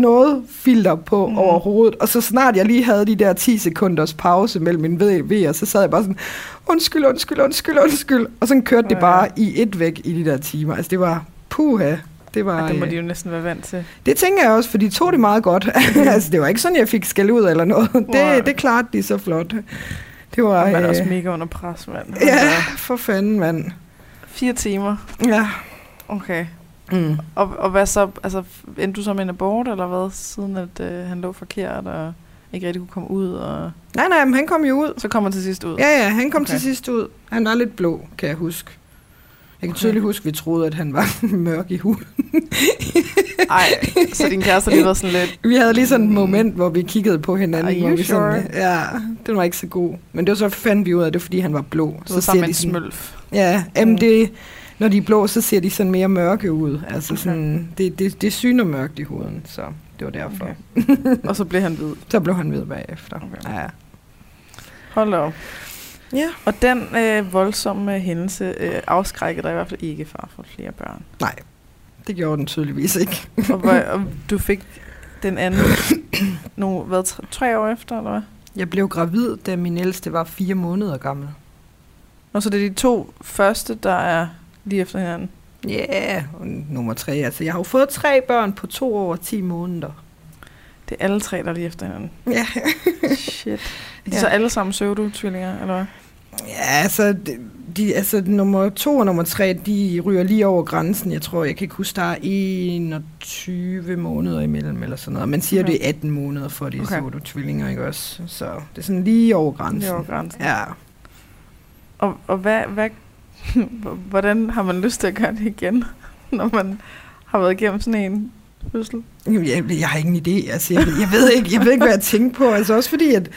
Speaker 2: noget filter på
Speaker 1: Mm.
Speaker 2: mm. overhovedet. Og så snart jeg lige havde de der 10 sekunders pause mellem min ved, ved så sad jeg bare sådan, undskyld, undskyld, undskyld, undskyld. Og så kørte det
Speaker 1: Ja,
Speaker 2: bare i et væk i de der timer. Altså det var puha. Det var,
Speaker 1: Og det må
Speaker 2: øh,
Speaker 1: de jo næsten være vant til.
Speaker 2: det tænker jeg også, for de tog det meget godt. altså, det var ikke sådan, jeg fik skæld ud eller noget.
Speaker 1: Nej.
Speaker 2: Det, det klarede de så flot. Det var...
Speaker 1: Og man er
Speaker 2: øh,
Speaker 1: også mega under pres, mand.
Speaker 2: Ja,
Speaker 1: Altså,
Speaker 2: for fanden, mand.
Speaker 1: Fire timer.
Speaker 2: Ja.
Speaker 1: Okay.
Speaker 2: Mm.
Speaker 1: Og, og hvad så? Altså, endte du så med en abort, eller hvad? Siden at øh, han lå forkert, og ikke rigtig kunne komme ud, og
Speaker 2: Nej, nej, men han kom jo ud.
Speaker 1: så kommer han til sidst ud.
Speaker 2: Ja, ja, han kom
Speaker 1: Okay.
Speaker 2: til sidst ud. Han var lidt blå, kan jeg huske. Jeg kan
Speaker 1: Okay.
Speaker 2: tydeligt huske, at vi troede, at han var mørk i huden.
Speaker 1: Ej, så din kæreste lige været sådan lidt...
Speaker 2: Vi havde lige sådan et moment, hvor vi kiggede på hinanden.
Speaker 1: Are
Speaker 2: hvor vi sådan,
Speaker 1: sure?
Speaker 2: ja, den var ikke så god. Men det var så fandt vi ud af det, fordi han var blå.
Speaker 1: Du var sammen med en
Speaker 2: sådan,
Speaker 1: smølf.
Speaker 2: Ja,
Speaker 1: Mm.
Speaker 2: det, når de er blå, så ser de sådan mere mørke ud. Altså
Speaker 1: Okay.
Speaker 2: sådan, det, det, det syner mørkt i huden, så det var derfor.
Speaker 1: Okay. Og så blev han hvid.
Speaker 2: Så blev han ved bagefter.
Speaker 1: Okay.
Speaker 2: Ja.
Speaker 1: Hold op.
Speaker 2: ja.
Speaker 1: Og den øh, voldsomme hændelse øh, afskrækkede dig i hvert fald ikke fra få flere børn.
Speaker 2: Nej, det gjorde den tydeligvis ikke.
Speaker 1: Og, hvor, og du fik den anden nogle, hvad, tre, tre år efter, eller hvad?
Speaker 2: Jeg blev gravid, da min ældste var fire måneder gammel.
Speaker 1: Og så det er de to første, der er lige efter hinanden.
Speaker 2: Ja, yeah, og nummer tre. Altså, jeg har jo fået tre børn på to år og ti måneder.
Speaker 1: Det er alle tre, der er lige efter hinanden.
Speaker 2: Ja,
Speaker 1: Shit. Er de
Speaker 2: Ja.
Speaker 1: så alle sammen pseudo-tvillinger, eller hvad?
Speaker 2: ja altså, de, altså, nummer to og nummer tre, de ryger lige over grænsen. Jeg tror, jeg kan ikke huske, der er 21 måneder imellem, eller sådan noget. Man siger,
Speaker 1: Okay.
Speaker 2: det er 18 måneder, for de
Speaker 1: Okay.
Speaker 2: okay. tvillinger, ikke også? Så det er sådan lige over grænsen.
Speaker 1: Lige over grænsen.
Speaker 2: Ja.
Speaker 1: Og, og hvad, hvad, hvordan har man lyst til at gøre det igen, når man har været igennem sådan en fødsel?
Speaker 2: Jamen, Jeg, jeg har ingen idé. Altså, jeg, jeg, ved ikke, jeg ved ikke, hvad jeg tænker på. Altså også fordi, at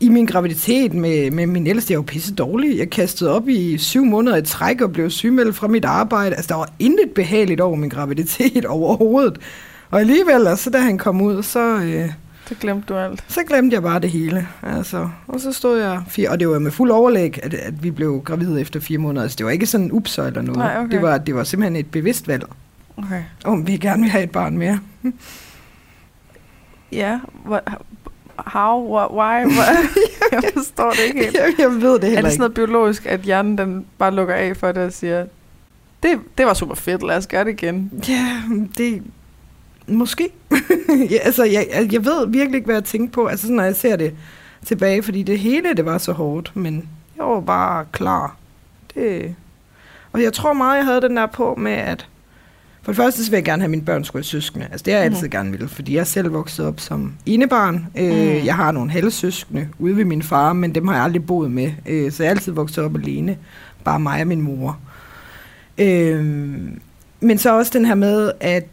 Speaker 2: i min graviditet med, med min ældste, jeg var pisse dårlig. Jeg kastede op i syv måneder i træk og blev sygemeldt fra mit arbejde. Altså, der var intet behageligt over min graviditet overhovedet. Og alligevel, altså, da han kom ud, så, øh,
Speaker 1: så glemte du alt.
Speaker 2: Så glemte jeg bare det hele. Altså, og så stod jeg fire, og det var med fuld overlæg, at, at vi blev gravide efter fire måneder. Altså, det var ikke sådan en ups eller noget.
Speaker 1: Nej, okay.
Speaker 2: det, var, det var simpelthen et bevidst valg,
Speaker 1: Okay.
Speaker 2: om vi gerne vil have et barn mere.
Speaker 1: Ja, what, how, what, why, what? jeg forstår det ikke helt.
Speaker 2: jeg, jeg ved det
Speaker 1: Er
Speaker 2: heller
Speaker 1: det sådan
Speaker 2: ikke.
Speaker 1: noget biologisk, at hjernen den bare lukker af for det og siger, det, det var super fedt, lad os gøre det igen.
Speaker 2: Ja, det... Måske. ja, altså, jeg, jeg- ved virkelig ikke, hvad jeg tænkte på, altså, når jeg ser det tilbage, fordi det hele, det var så hårdt, men jeg var bare klar. Det... Og jeg tror meget, jeg havde den der på med, at for det første, så vil jeg gerne have, mine børn skulle søskende. Altså, det har jeg
Speaker 1: Mhm.
Speaker 2: altid gerne ville, fordi jeg selv vokset op som enebarn. Øh,
Speaker 1: Mhm.
Speaker 2: Jeg har nogle halvsøskende ude ved min far, men dem har jeg aldrig boet med. Øh, så jeg er altid vokset op alene. Bare mig og min mor. Øh, men så også den her med, at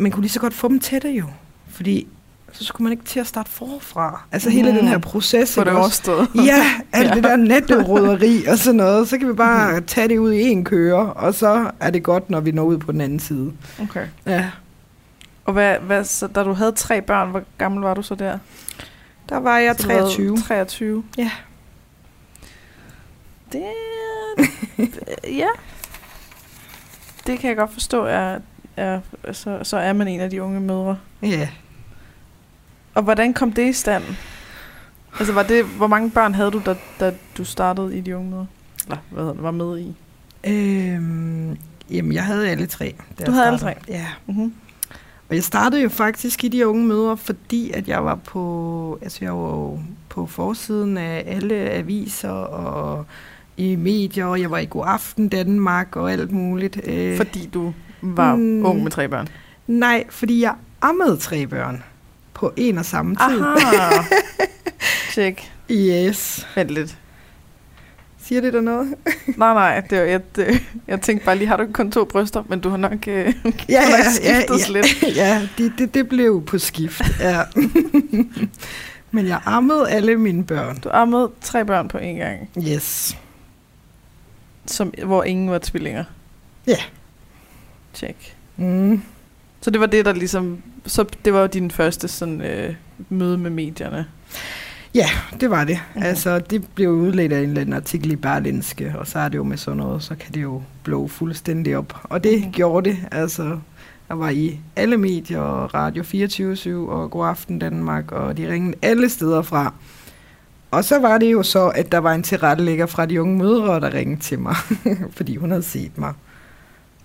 Speaker 2: man kunne lige så godt få dem tætte jo. Fordi så skulle man ikke til at starte forfra. Altså hele
Speaker 1: Mhm.
Speaker 2: den her proces.
Speaker 1: For det
Speaker 2: også? Ja, alt
Speaker 1: Ja.
Speaker 2: det der netteroderi og sådan noget. Så kan vi bare tage det ud i en køre, og så er det godt, når vi når ud på den anden side.
Speaker 1: Okay.
Speaker 2: Ja.
Speaker 1: Og hvad, hvad, så, da du havde tre børn, hvor gammel var du så der?
Speaker 2: Der var jeg
Speaker 1: Så du havde
Speaker 2: 23.
Speaker 1: 23.
Speaker 2: Ja.
Speaker 1: Det ja. Det kan jeg godt forstå, er, er, så, så er man en af de unge mødre.
Speaker 2: Ja.
Speaker 1: Og hvordan kom det i stand? Altså, var det, hvor mange børn havde du, da, da du startede i de unge mødre? Eller hvad hedder det, var med i?
Speaker 2: Øhm, jamen, jeg havde alle tre.
Speaker 1: Du havde alle
Speaker 2: startede. Ja.
Speaker 1: Mm-hmm.
Speaker 2: Og jeg startede jo faktisk i de unge mødre, fordi at jeg var på, altså jeg var på forsiden af alle aviser og i medier, og jeg var i God Aften Danmark og alt muligt. Øh,
Speaker 1: Fordi du var
Speaker 2: Mm.
Speaker 1: ung med tre børn.
Speaker 2: Nej, fordi jeg ammede tre børn på en og samme tid.
Speaker 1: Aha. Tjek.
Speaker 2: Yes.
Speaker 1: Vent lidt.
Speaker 2: Siger det der noget?
Speaker 1: Nej, nej, det var, jeg, det, jeg tænkte bare lige, har du kun to bryster, men du har nok, øh,
Speaker 2: Ja,
Speaker 1: du har nok skiftet
Speaker 2: ja,
Speaker 1: lidt.
Speaker 2: ja det, det, det blev på skift. Ja. Men jeg ammede alle mine børn.
Speaker 1: Du ammede tre børn på en gang,
Speaker 2: Yes.
Speaker 1: som, hvor ingen var tvillinger.
Speaker 2: Ja.
Speaker 1: Tjek.
Speaker 2: Mm.
Speaker 1: Så det var det, der ligesom... Så det var din første sådan, øh, møde med medierne.
Speaker 2: Ja, det var det.
Speaker 1: Mhm.
Speaker 2: Mm-hmm. Altså, det blev udledt af en eller anden artikel i Berlinske, og så er det jo med sådan noget, så kan det jo blow fuldstændig op. Og det
Speaker 1: Mhm.
Speaker 2: mm-hmm. gjorde det. Altså, jeg var i alle medier, og Radio 24 og God Aften Danmark, og de ringede alle steder fra. Og så var det jo så, at der var en tilrettelægger fra de unge mødre, der ringede til mig, fordi hun havde set mig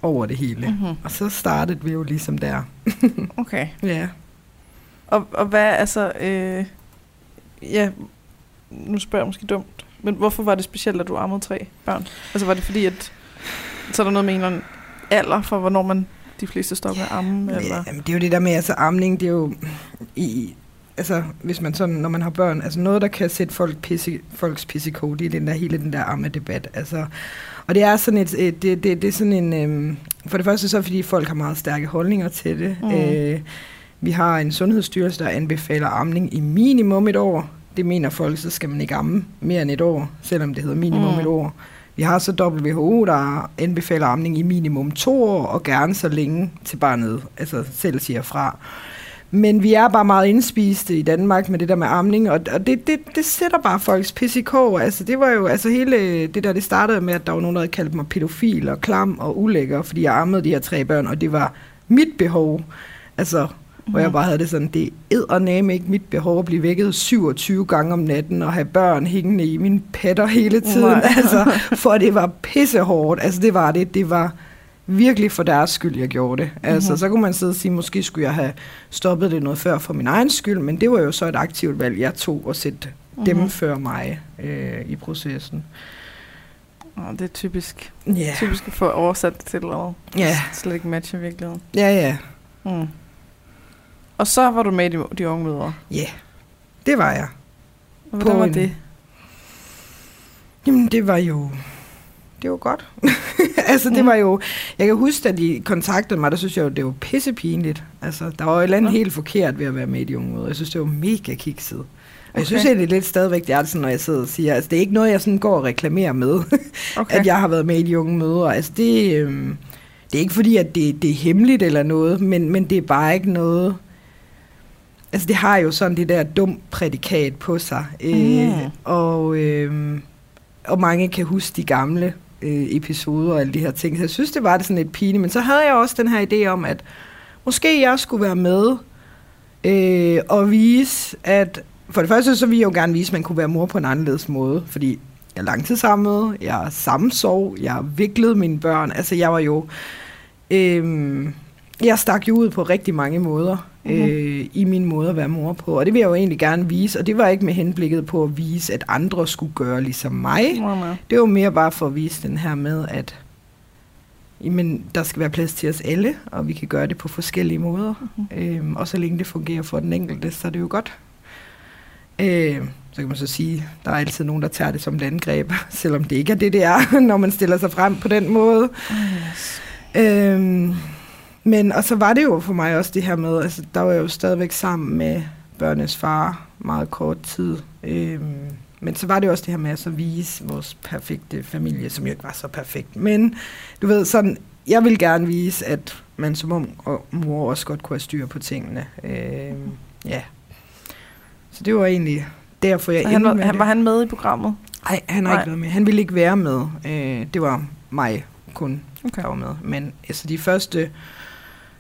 Speaker 2: over det hele. Mm.
Speaker 1: Mm-hmm.
Speaker 2: Og så startede vi jo ligesom der.
Speaker 1: Okay.
Speaker 2: Ja.
Speaker 1: Og, og hvad, altså... Øh, ja, nu spørger jeg måske dumt, men hvorfor var det specielt, at du ammede tre børn? Altså var det fordi, at... Så er der noget med en eller anden alder for, hvornår man de fleste stopper med at amme? Eller?
Speaker 2: Jamen, det er jo det der med, altså amning, det er jo i, altså hvis man sådan, når man har børn, altså noget, der kan sætte folk pisse, folks pissekode, det er den der, hele den der ammedebat, altså, og det er sådan et, et det, det, det er sådan en, øhm, for det første så fordi folk har meget stærke holdninger til det,
Speaker 1: Mm.
Speaker 2: øh, vi har en sundhedsstyrelse, der anbefaler amning i minimum et år, det mener folk, så skal man ikke amme mere end et år, selvom det hedder minimum
Speaker 1: mm.
Speaker 2: et år. Vi har så WHO, der anbefaler amning i minimum to år, og gerne så længe til barnet altså selv siger fra. Men vi er bare meget indspiste i Danmark med det der med amning, og, og det, det, det sætter bare folks pis i kog. Altså, det var jo, altså hele det der, det startede med, at der var nogen, der kaldte mig pædofil og klam og ulækker, fordi jeg ammede de her tre børn, og det var mit behov. Altså, hvor jeg bare havde det sådan, det er ikke mit behov at blive vækket 27 gange om natten og have børn hængende i mine patter hele tiden.
Speaker 1: Nej.
Speaker 2: Altså, for det var pissehårdt. Altså det var det. Det var virkelig for deres skyld, jeg gjorde det. Altså,
Speaker 1: Mhm.
Speaker 2: så kunne man sidde og sige, måske skulle jeg have stoppet det noget før for min egen skyld, men det var jo så et aktivt valg, jeg tog at sætte mm-hmm. dem før mig øh, i processen.
Speaker 1: Oh, det er typisk.
Speaker 2: Ja,
Speaker 1: Typisk at få oversat det til noget.
Speaker 2: ja,
Speaker 1: Slet ikke matcher virkeligheden.
Speaker 2: ja, ja.
Speaker 1: Mm. Og så var du med i de, de unge mødre.
Speaker 2: Ja, det var jeg.
Speaker 1: Og hvordan
Speaker 2: På
Speaker 1: var
Speaker 2: en-
Speaker 1: det?
Speaker 2: Jamen, det var jo... Det var godt. altså, det
Speaker 1: Mm.
Speaker 2: var jo... Jeg kan huske, at de kontaktede mig, der synes jeg jo, det var pissepinligt. Altså, der var jo et eller andet helt forkert ved at være med i de unge møder. Jeg synes, det var mega kikset. Og jeg
Speaker 1: Okay.
Speaker 2: synes egentlig lidt stadigvæk, det er sådan, når jeg sidder og siger, altså det er ikke noget, jeg sådan går og reklamerer med,
Speaker 1: Okay.
Speaker 2: at jeg har været med i de unge mødre. Altså det, øhm, det er ikke fordi, at det, det er hemmeligt eller noget, men, men det er bare ikke noget... altså det har jo sådan det der dum prædikat på sig. Øh,
Speaker 1: Mm.
Speaker 2: og, øh, og mange kan huske de gamle øh, episoder og alle de her ting. Så jeg synes, det var det sådan lidt pinligt. Men så havde jeg også den her idé om, at måske jeg skulle være med øh, og vise, at for det første så ville jeg jo gerne vise, at man kunne være mor på en anderledes måde, fordi jeg er langtidsammet, jeg er sammensov, jeg viklede mine børn. Altså jeg var jo... Øh, jeg stak jo ud på rigtig mange måder
Speaker 1: Mhm.
Speaker 2: øh, i min måde at være mor på, og det vil jeg jo egentlig gerne vise, og det var ikke med henblikket på at vise, at andre skulle gøre ligesom mig. Det var mere bare for at vise den her med, at jamen, der skal være plads til os alle, og vi kan gøre det på forskellige måder.
Speaker 1: Mhm.
Speaker 2: Øhm, og så længe det fungerer for den enkelte, så er det jo godt. Øhm, så kan man så sige, der er altid nogen, der tager det som et angreb, selvom det ikke er det, det er, når man stiller sig frem på den måde.
Speaker 1: Yes.
Speaker 2: Øhm, men, og så var det jo for mig også det her med, altså der var jeg jo stadigvæk sammen med børnenes far meget kort tid. Øhm, men så var det også det her med at så vise vores perfekte familie, som jo ikke var så perfekt. Men du ved, sådan, jeg vil gerne vise, at man som ung og mor også godt kunne have styr på tingene. Øhm, ja. Så det var egentlig derfor, jeg
Speaker 1: Så han var,
Speaker 2: med
Speaker 1: han, var han med i programmet?
Speaker 2: Nej, han har ikke været med. Han ville ikke være med. Øh, det var mig kun,
Speaker 1: Okay.
Speaker 2: der var med. Men altså de første,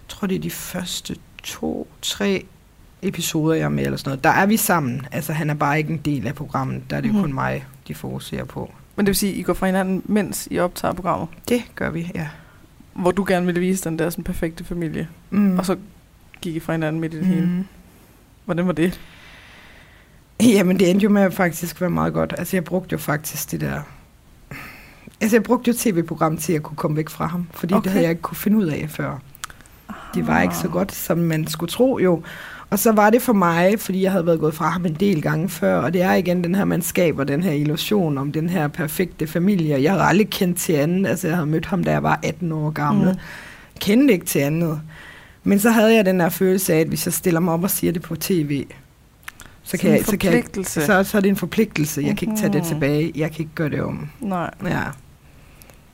Speaker 2: tror det er de første to, tre episoder, jeg er med, eller sådan noget, der er vi sammen. Altså han er bare ikke en del af programmet. Der er det jo
Speaker 1: Mhm.
Speaker 2: kun mig, de fokuserer på.
Speaker 1: Men det vil sige, I går fra hinanden, mens I optager programmet?
Speaker 2: Det gør vi, ja.
Speaker 1: Hvor du gerne ville vise den der sådan perfekte familie.
Speaker 2: Mm.
Speaker 1: Og så gik I fra hinanden midt i det hele.
Speaker 2: mm.
Speaker 1: Hvordan var det?
Speaker 2: Jamen, det endte jo med at faktisk være meget godt. Altså, jeg brugte jo faktisk det der... Altså, jeg brugte jo tv-program til at kunne komme væk fra ham, fordi. Okay. det havde jeg ikke kunne finde ud af før. Det var ikke så godt, som man skulle tro jo. Og så var det for mig, fordi jeg havde været gået fra ham en del gange før, og det er igen den her, man skaber den her illusion om den her perfekte familie. Jeg havde aldrig kendt til anden, altså jeg havde mødt ham, da jeg var 18 år gammel.
Speaker 1: Mm.
Speaker 2: Kendte ikke til andet. Men så havde jeg den der følelse af, at hvis jeg stiller mig op og siger det på tv, så, kan jeg, så, kan jeg, så, så er det en forpligtelse. Jeg kan ikke tage det
Speaker 1: Mhm.
Speaker 2: tilbage. Jeg kan ikke gøre det om.
Speaker 1: Nej,
Speaker 2: Ja.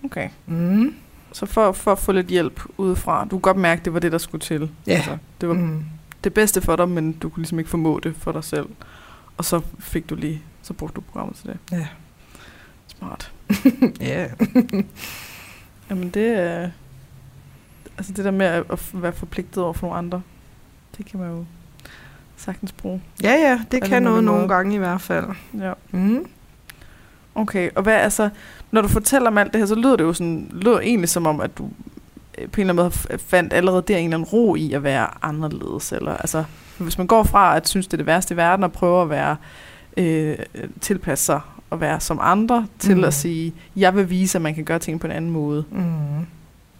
Speaker 1: okay.
Speaker 2: Mm.
Speaker 1: Så for, for at få lidt hjælp udefra, du kunne godt mærke, det var det, der skulle til.
Speaker 2: Ja.
Speaker 1: Altså, det var
Speaker 2: Mm.
Speaker 1: det bedste for dig, men du kunne ligesom ikke formå det for dig selv. Og så fik du lige, så brugte du programmet til det.
Speaker 2: Ja.
Speaker 1: Smart.
Speaker 2: Ja.
Speaker 1: Jamen det er... Altså det der med at, at være forpligtet over for nogle andre, det kan man jo sagtens bruge.
Speaker 2: ja, ja, det kan noget nogle gange i hvert fald.
Speaker 1: Ja.
Speaker 2: Mm.
Speaker 1: Okay, og hvad altså, når du fortæller om alt det her, så lyder det jo sådan, lyder egentlig som om, at du øh, på en eller anden måde fandt allerede der en eller anden ro i at være anderledes. Eller, altså, hvis man går fra at synes, det er det værste i verden, og prøver at være, øh, tilpasse sig og være som andre, til
Speaker 2: Mm.
Speaker 1: at sige, jeg vil vise, at man kan gøre ting på en anden måde.
Speaker 2: Mm.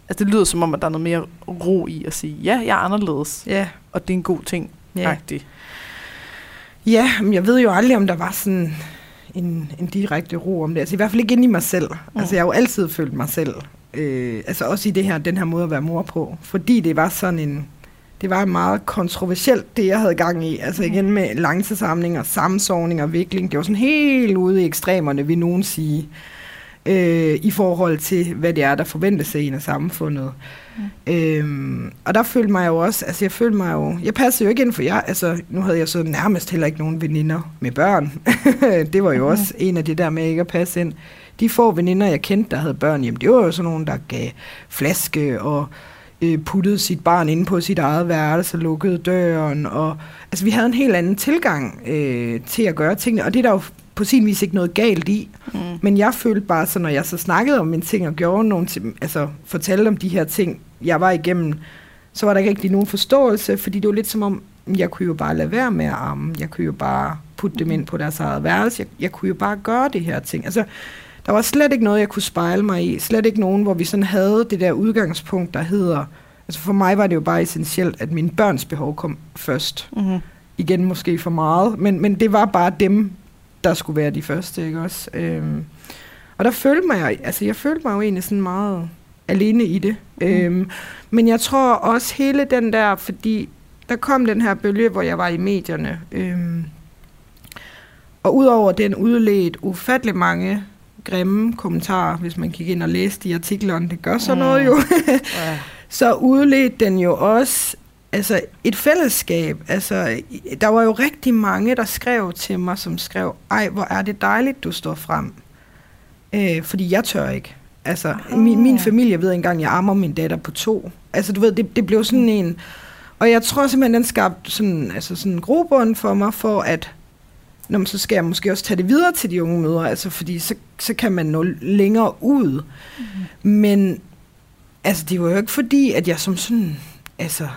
Speaker 1: Altså det lyder som om, at der er noget mere ro i at sige, ja, jeg er anderledes,
Speaker 2: Ja.
Speaker 1: og det er en god ting.
Speaker 2: Ja.
Speaker 1: Agtigt.
Speaker 2: Ja, men jeg ved jo aldrig, om der var sådan en, en direkte ro om det. Altså i hvert fald ikke inde i mig selv.
Speaker 1: Mm.
Speaker 2: Mm. Altså jeg har jo altid følt mig selv. Øh, altså også i det her, den her måde at være mor på. Fordi det var sådan en... Det var meget kontroversielt, det jeg havde gang i. Altså igen med langtidssamlinger, sammensovning og vikling. Det var sådan helt ude i ekstremerne, vil nogen sige. Øh, I forhold til, hvad det er, der forventes af en af samfundet. Mm. Øhm, og der følte mig jo også, altså jeg følte mig jo, jeg passede jo ikke ind for jer, altså nu havde jeg så nærmest heller ikke nogen veninder med børn. det var jo
Speaker 1: Mhm.
Speaker 2: også en af det der med ikke at passe ind. De få veninder, jeg kendte, der havde børn, jamen det var jo sådan nogen, der gav flaske og øh, puttede sit barn inde på sit eget værelse og lukkede døren. Og, altså vi havde en helt anden tilgang øh, til at gøre tingene, og det er der jo på sin vis ikke noget galt i.
Speaker 1: Mm.
Speaker 2: Men jeg følte bare, så når jeg så snakkede om mine ting og gjorde nogle ting, altså fortalte om de her ting, jeg var igennem, så var der ikke rigtig nogen forståelse, fordi det var lidt som om, jeg kunne jo bare lade være med at amme. Jeg kunne jo bare putte dem ind på deres eget værelse. Jeg, jeg kunne jo bare gøre det her ting. Altså, der var slet ikke noget, jeg kunne spejle mig i. Slet ikke nogen, hvor vi sådan havde det der udgangspunkt, der hedder... Altså for mig var det jo bare essentielt, at mine børns behov kom først.
Speaker 1: Mm-hmm.
Speaker 2: Igen måske for meget, men, men det var bare dem, der skulle være de første, ikke også? Øhm, og der følte mig, altså jeg følte mig jo egentlig sådan meget alene i det. Mm. Øhm, men jeg tror også hele den der, fordi der kom den her bølge, hvor jeg var i medierne. Øhm, og udover den udledt ufattelig mange grimme kommentarer, hvis man kigger ind og læser de artiklerne, det gør så
Speaker 1: Mm.
Speaker 2: noget jo, så udledte den jo også altså et fællesskab. Altså, der var jo rigtig mange, der skrev til mig, som skrev, ej, hvor er det dejligt, du står frem. Øh, fordi jeg tør ikke. Altså, min, min familie ved engang, jeg ammer min datter på to. Altså, du ved, det, det blev sådan en... Og jeg tror simpelthen, den skabte sådan, altså sådan en grobund for mig, for at Nå, men så skal jeg måske også tage det videre til de unge mødre, altså fordi så, så kan man nå længere ud. Mm. Men altså, det var jo ikke fordi, at jeg som sådan, altså,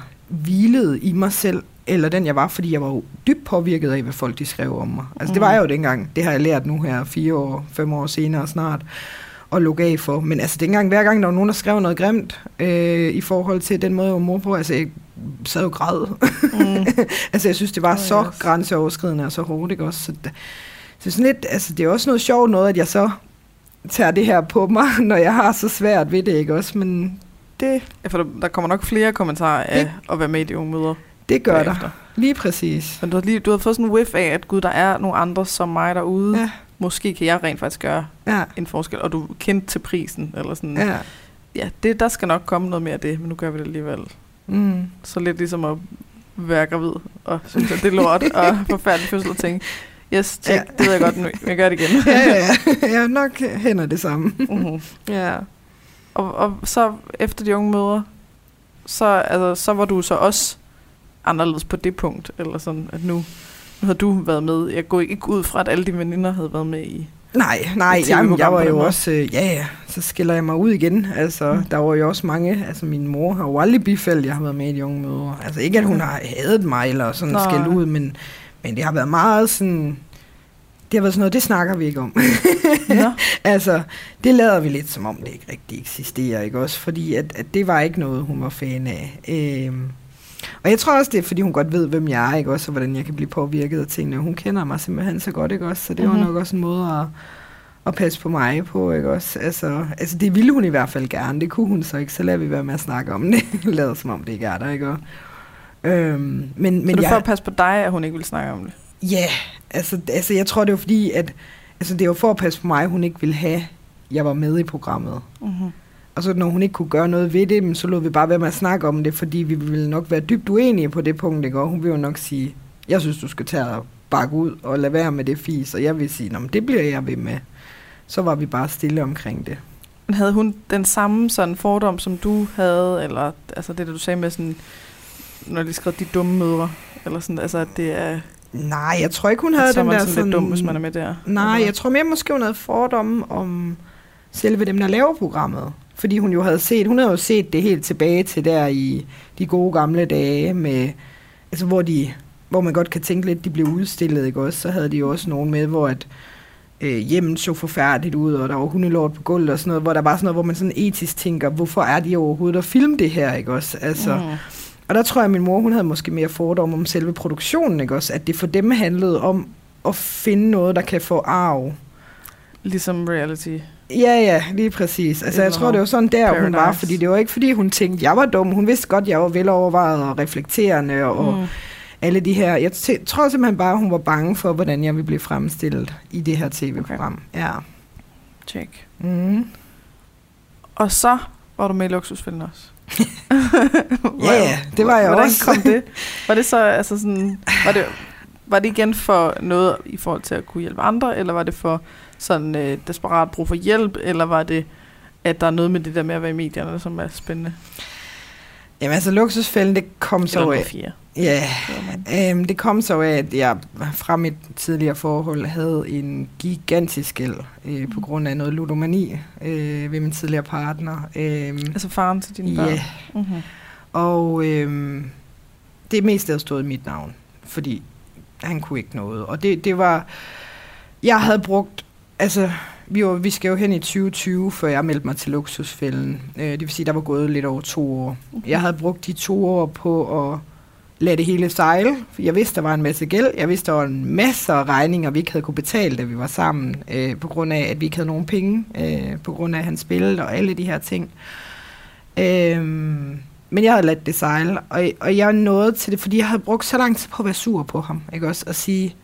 Speaker 2: hvilede i mig selv, eller den jeg var, fordi jeg var jo dybt påvirket af, hvad folk de skrev om mig. Altså, mm. det var jeg jo dengang. Det har jeg lært nu her, fire år, fem år senere snart at lukke af for. Men altså dengang, hver gang der var nogen, der skrev noget grimt øh, i forhold til den måde, jeg var mor på, altså jeg sad jo græd. Mm. altså jeg synes, det var oh, så yes. grænseoverskridende og så hårdt, ikke også? Så, det, så sådan lidt, altså det er også noget sjovt noget, at jeg så tager det her på mig, når jeg har så svært ved det, ikke også? Men det...
Speaker 1: Ja, for der, der kommer nok flere kommentarer af det, at være med i de unge møder.
Speaker 2: Det gør bagefter. der. Lige præcis.
Speaker 1: Men du har, lige, du har fået sådan en whiff af, at gud, der er nogle andre som mig derude. Ja måske kan jeg rent faktisk gøre ja. en forskel, og du kendt til prisen, eller sådan. Ja, ja det, der skal nok komme noget mere af det, men nu gør vi det alligevel. Mm. Så lidt ligesom at være gravid, og synes, at det er lort, og forfærdelig fødsel og tænke, yes, check, ja. det ved jeg godt, nu jeg gør det igen.
Speaker 2: ja, ja, ja. Jeg nok hænder det samme.
Speaker 1: uh-huh. Ja. Og, og så efter de unge møder, så, altså, så var du så også anderledes på det punkt, eller sådan, at nu nu har du været med. Jeg går ikke ud fra, at alle dine veninder havde været med i
Speaker 2: Nej, nej, jeg, jeg var jo også, øh, ja ja, så skiller jeg mig ud igen. Altså, mm. der var jo også mange, altså min mor har jo aldrig bifaldt, jeg har været med i de unge møder. Altså ikke, at hun har hadet mig eller sådan skældt ud, men, men det har været meget sådan, har været sådan noget, det snakker vi ikke om. ja. altså, det lader vi lidt, som om det ikke rigtig eksisterer, ikke også? Fordi at, at det var ikke noget, hun var fan af. Øhm, og jeg tror også, det er, fordi hun godt ved, hvem jeg er, ikke også, og hvordan jeg kan blive påvirket af tingene. Hun kender mig simpelthen så godt, ikke også, så det mm-hmm. var mhm. nok også en måde at, at passe på mig på, ikke også. Altså, altså, det ville hun i hvert fald gerne, det kunne hun så ikke, så lader vi være med at snakke om det. Lader som om det ikke er der, ikke også. Øhm, men,
Speaker 1: så
Speaker 2: men
Speaker 1: det
Speaker 2: er
Speaker 1: for at passe på dig, at hun ikke vil snakke om det?
Speaker 2: Ja, yeah, altså, altså jeg tror, det var fordi, at altså, det var for at passe på mig, hun ikke ville have, jeg var med i programmet. Mm-hmm. Og så når hun ikke kunne gøre noget ved det, så lod vi bare være med at snakke om det, fordi vi ville nok være dybt uenige på det punkt, ikke? og hun ville jo nok sige, jeg synes, du skal tage og bakke ud og lade være med det fis, og jeg vil sige, det bliver jeg ved med. Så var vi bare stille omkring det.
Speaker 1: Men havde hun den samme sådan fordom, som du havde, eller altså det, der du sagde med sådan, når de skrev de dumme mødre, eller sådan, altså at det er...
Speaker 2: Nej, jeg tror ikke, hun havde den der
Speaker 1: sådan... lidt dum, hvis man er med der.
Speaker 2: Nej, jeg tror mere måske, hun havde fordomme om selve dem, der laver programmet fordi hun jo havde set, hun havde jo set det helt tilbage til der i de gode gamle dage, med, altså hvor, de, hvor man godt kan tænke lidt, de blev udstillet, ikke også? Så havde de jo også nogen med, hvor at, øh, hjemmet så forfærdeligt ud, og der var hundelort på gulvet og sådan noget, hvor der var sådan noget, hvor man sådan etisk tænker, hvorfor er de overhovedet at filme det her, ikke også? Altså, mm. Og der tror jeg, at min mor, hun havde måske mere fordom om selve produktionen, ikke også? At det for dem handlede om at finde noget, der kan få arv.
Speaker 1: Ligesom reality.
Speaker 2: Ja, ja, lige præcis. Altså, jeg tror, det var sådan der, Paradise. hun var, fordi det var ikke, fordi hun tænkte, jeg var dum. Hun vidste godt, jeg var velovervejet og reflekterende, og mm. alle de her. Jeg tror simpelthen bare, hun var bange for, hvordan jeg ville blive fremstillet i det her tv-program. Okay. Ja.
Speaker 1: Check. Mm. Og så var du med i Luksusfælden også.
Speaker 2: ja, ja, det var jeg
Speaker 1: Hvordan
Speaker 2: også.
Speaker 1: kom det? Var det så, altså sådan, var det, var det igen for noget i forhold til at kunne hjælpe andre, eller var det for sådan øh, desperat brug for hjælp, eller var det, at der er noget med det der med at være i medierne, som er spændende?
Speaker 2: Jamen altså, luksusfælden, det kom så af... Ja, øhm, det kom så af, at jeg fra mit tidligere forhold havde en gigantisk gæld øh, på grund af noget ludomani øh, ved min tidligere partner. Øh,
Speaker 1: altså faren til dine børn?
Speaker 2: Ja. Mm-hmm. Og øh, det meste havde stået i mit navn, fordi han kunne ikke noget. Og det, det var... Jeg havde brugt altså, vi, var, vi skal jo hen i 2020, før jeg meldte mig til luksusfælden. Øh, det vil sige, der var gået lidt over to år. Okay. Jeg havde brugt de to år på at lade det hele sejle. Jeg vidste, der var en masse gæld. Jeg vidste, der var en masse regninger, vi ikke havde kunne betale, da vi var sammen, øh, på grund af, at vi ikke havde nogen penge, øh, på grund af, at han spillede og alle de her ting. Øh, men jeg havde ladt det sejle, og, og jeg nåede til det, fordi jeg havde brugt så lang tid på at være sur på ham, ikke også? At sige,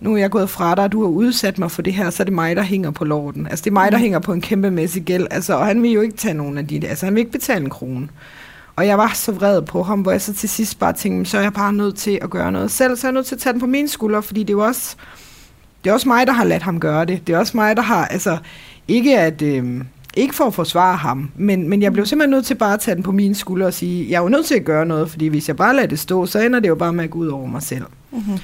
Speaker 2: nu er jeg gået fra dig, og du har udsat mig for det her, så er det mig, der hænger på lorden. Altså, det er mig, der mm. hænger på en kæmpemæssig gæld, altså, og han vil jo ikke tage nogen af de Altså, han vil ikke betale en krone. Og jeg var så vred på ham, hvor jeg så til sidst bare tænkte, så er jeg bare nødt til at gøre noget selv. Så er jeg nødt til at tage den på mine skuldre, fordi det er jo også, det er også mig, der har ladt ham gøre det. Det er også mig, der har, altså, ikke at, øh, ikke for at forsvare ham, men, men jeg blev simpelthen nødt til bare at tage den på mine skuldre og sige, jeg er jo nødt til at gøre noget, fordi hvis jeg bare lader det stå, så ender det jo bare med at gå ud over mig selv.
Speaker 1: Mm-hmm.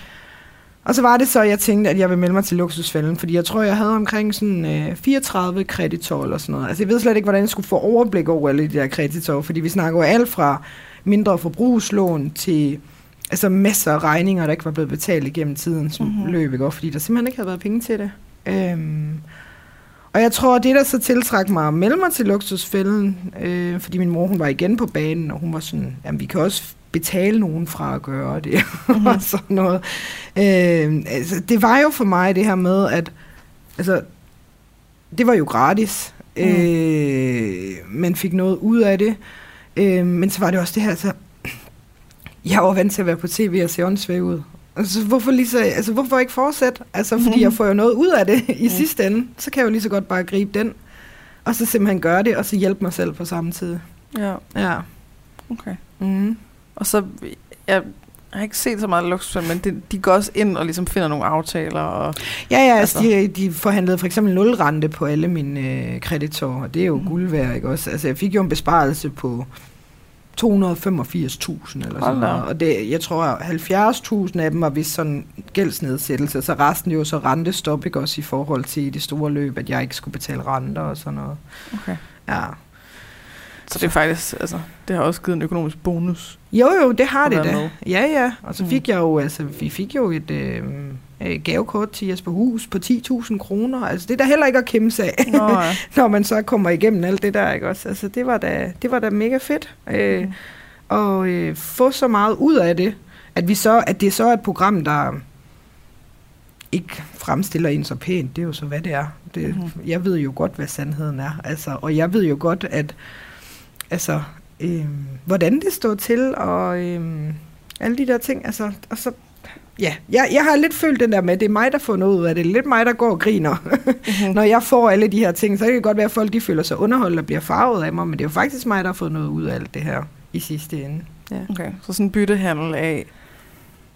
Speaker 2: Og så var det så, at jeg tænkte, at jeg ville melde mig til luksusfælden, fordi jeg tror, jeg havde omkring sådan øh, 34 kreditorer eller sådan noget. Altså jeg ved slet ikke, hvordan jeg skulle få overblik over alle de der kreditorer, fordi vi snakker jo alt fra mindre forbrugslån til altså masser af regninger, der ikke var blevet betalt igennem tiden, som
Speaker 1: Mhm.
Speaker 2: mm-hmm. løb, ikke? Fordi der simpelthen ikke havde været penge til det. Øhm, og jeg tror, det der så tiltrak mig at melde mig til luksusfælden, øh, fordi min mor hun var igen på banen, og hun var sådan, jamen vi kan også betale nogen fra at gøre det, mm-hmm. og sådan noget. Øh, altså, det var jo for mig det her med, at altså, det var jo gratis.
Speaker 1: Mm.
Speaker 2: Mm. Øh, man fik noget ud af det. Øh, men så var det også det her, altså, jeg var vant til at være på tv og se åndssvag ud. Altså, hvorfor, lige så, altså, hvorfor ikke fortsætte? Altså, fordi
Speaker 1: Mhm.
Speaker 2: jeg får jo noget ud af det i
Speaker 1: Mm.
Speaker 2: sidste ende. Så kan jeg jo lige så godt bare gribe den. Og så simpelthen gøre det, og så hjælpe mig selv på samme tid.
Speaker 1: Ja,
Speaker 2: Ja.
Speaker 1: okay.
Speaker 2: Mm.
Speaker 1: Og så, jeg har ikke set så meget luksusfælden, men de, de går også ind og ligesom finder nogle aftaler. Og,
Speaker 2: Ja, ja, altså,
Speaker 1: Altså-
Speaker 2: de, de forhandlede for eksempel nulrente på alle mine øh, kreditorer. Det er jo mm. guld værd, ikke også? Altså, jeg fik jo en besparelse på 285.000 eller sådan
Speaker 1: da
Speaker 2: noget. Og det, jeg tror, 70.000 af dem var vist sådan gældsnedsættelse, så resten jo så rentestop, ikke også i forhold til det store løb, at jeg ikke skulle betale renter og sådan noget.
Speaker 1: okay.
Speaker 2: Ja.
Speaker 1: Så det er faktisk, altså, det har også givet en økonomisk bonus.
Speaker 2: Jo, jo, det har det da.
Speaker 1: med.
Speaker 2: Ja, ja. Og så
Speaker 1: Mm.
Speaker 2: fik jeg jo, altså, vi fik jo et øh, øh, gavekort til Jesper Hus på 10.000 kroner. Altså, det er da heller ikke at kæmpe sig af.
Speaker 1: Nå, ja.
Speaker 2: når man så kommer igennem alt det der, ikke også? Altså, det var da, det var da mega fedt. Øh,
Speaker 1: Mhm.
Speaker 2: og øh, få så meget ud af det, at, vi så, at det så er et program, der ikke fremstiller en så pænt. Det er jo så, hvad det er. Det,
Speaker 1: Mhm.
Speaker 2: Jeg ved jo godt, hvad sandheden er. Altså, og jeg ved jo godt, at altså, øh, hvordan det står til, og øh, alle de der ting. Altså, og så, ja, jeg, jeg har lidt følt den der med, at det er mig, der får noget ud af det. Lidt mig, der går og griner.
Speaker 1: Mhm.
Speaker 2: Når jeg får alle de her ting, så kan det godt være, at folk de føler sig underholdt og bliver farvet af mig, men det er jo faktisk mig, der har fået noget ud af alt det her i sidste ende. Ja.
Speaker 1: Okay, så sådan en byttehandel af,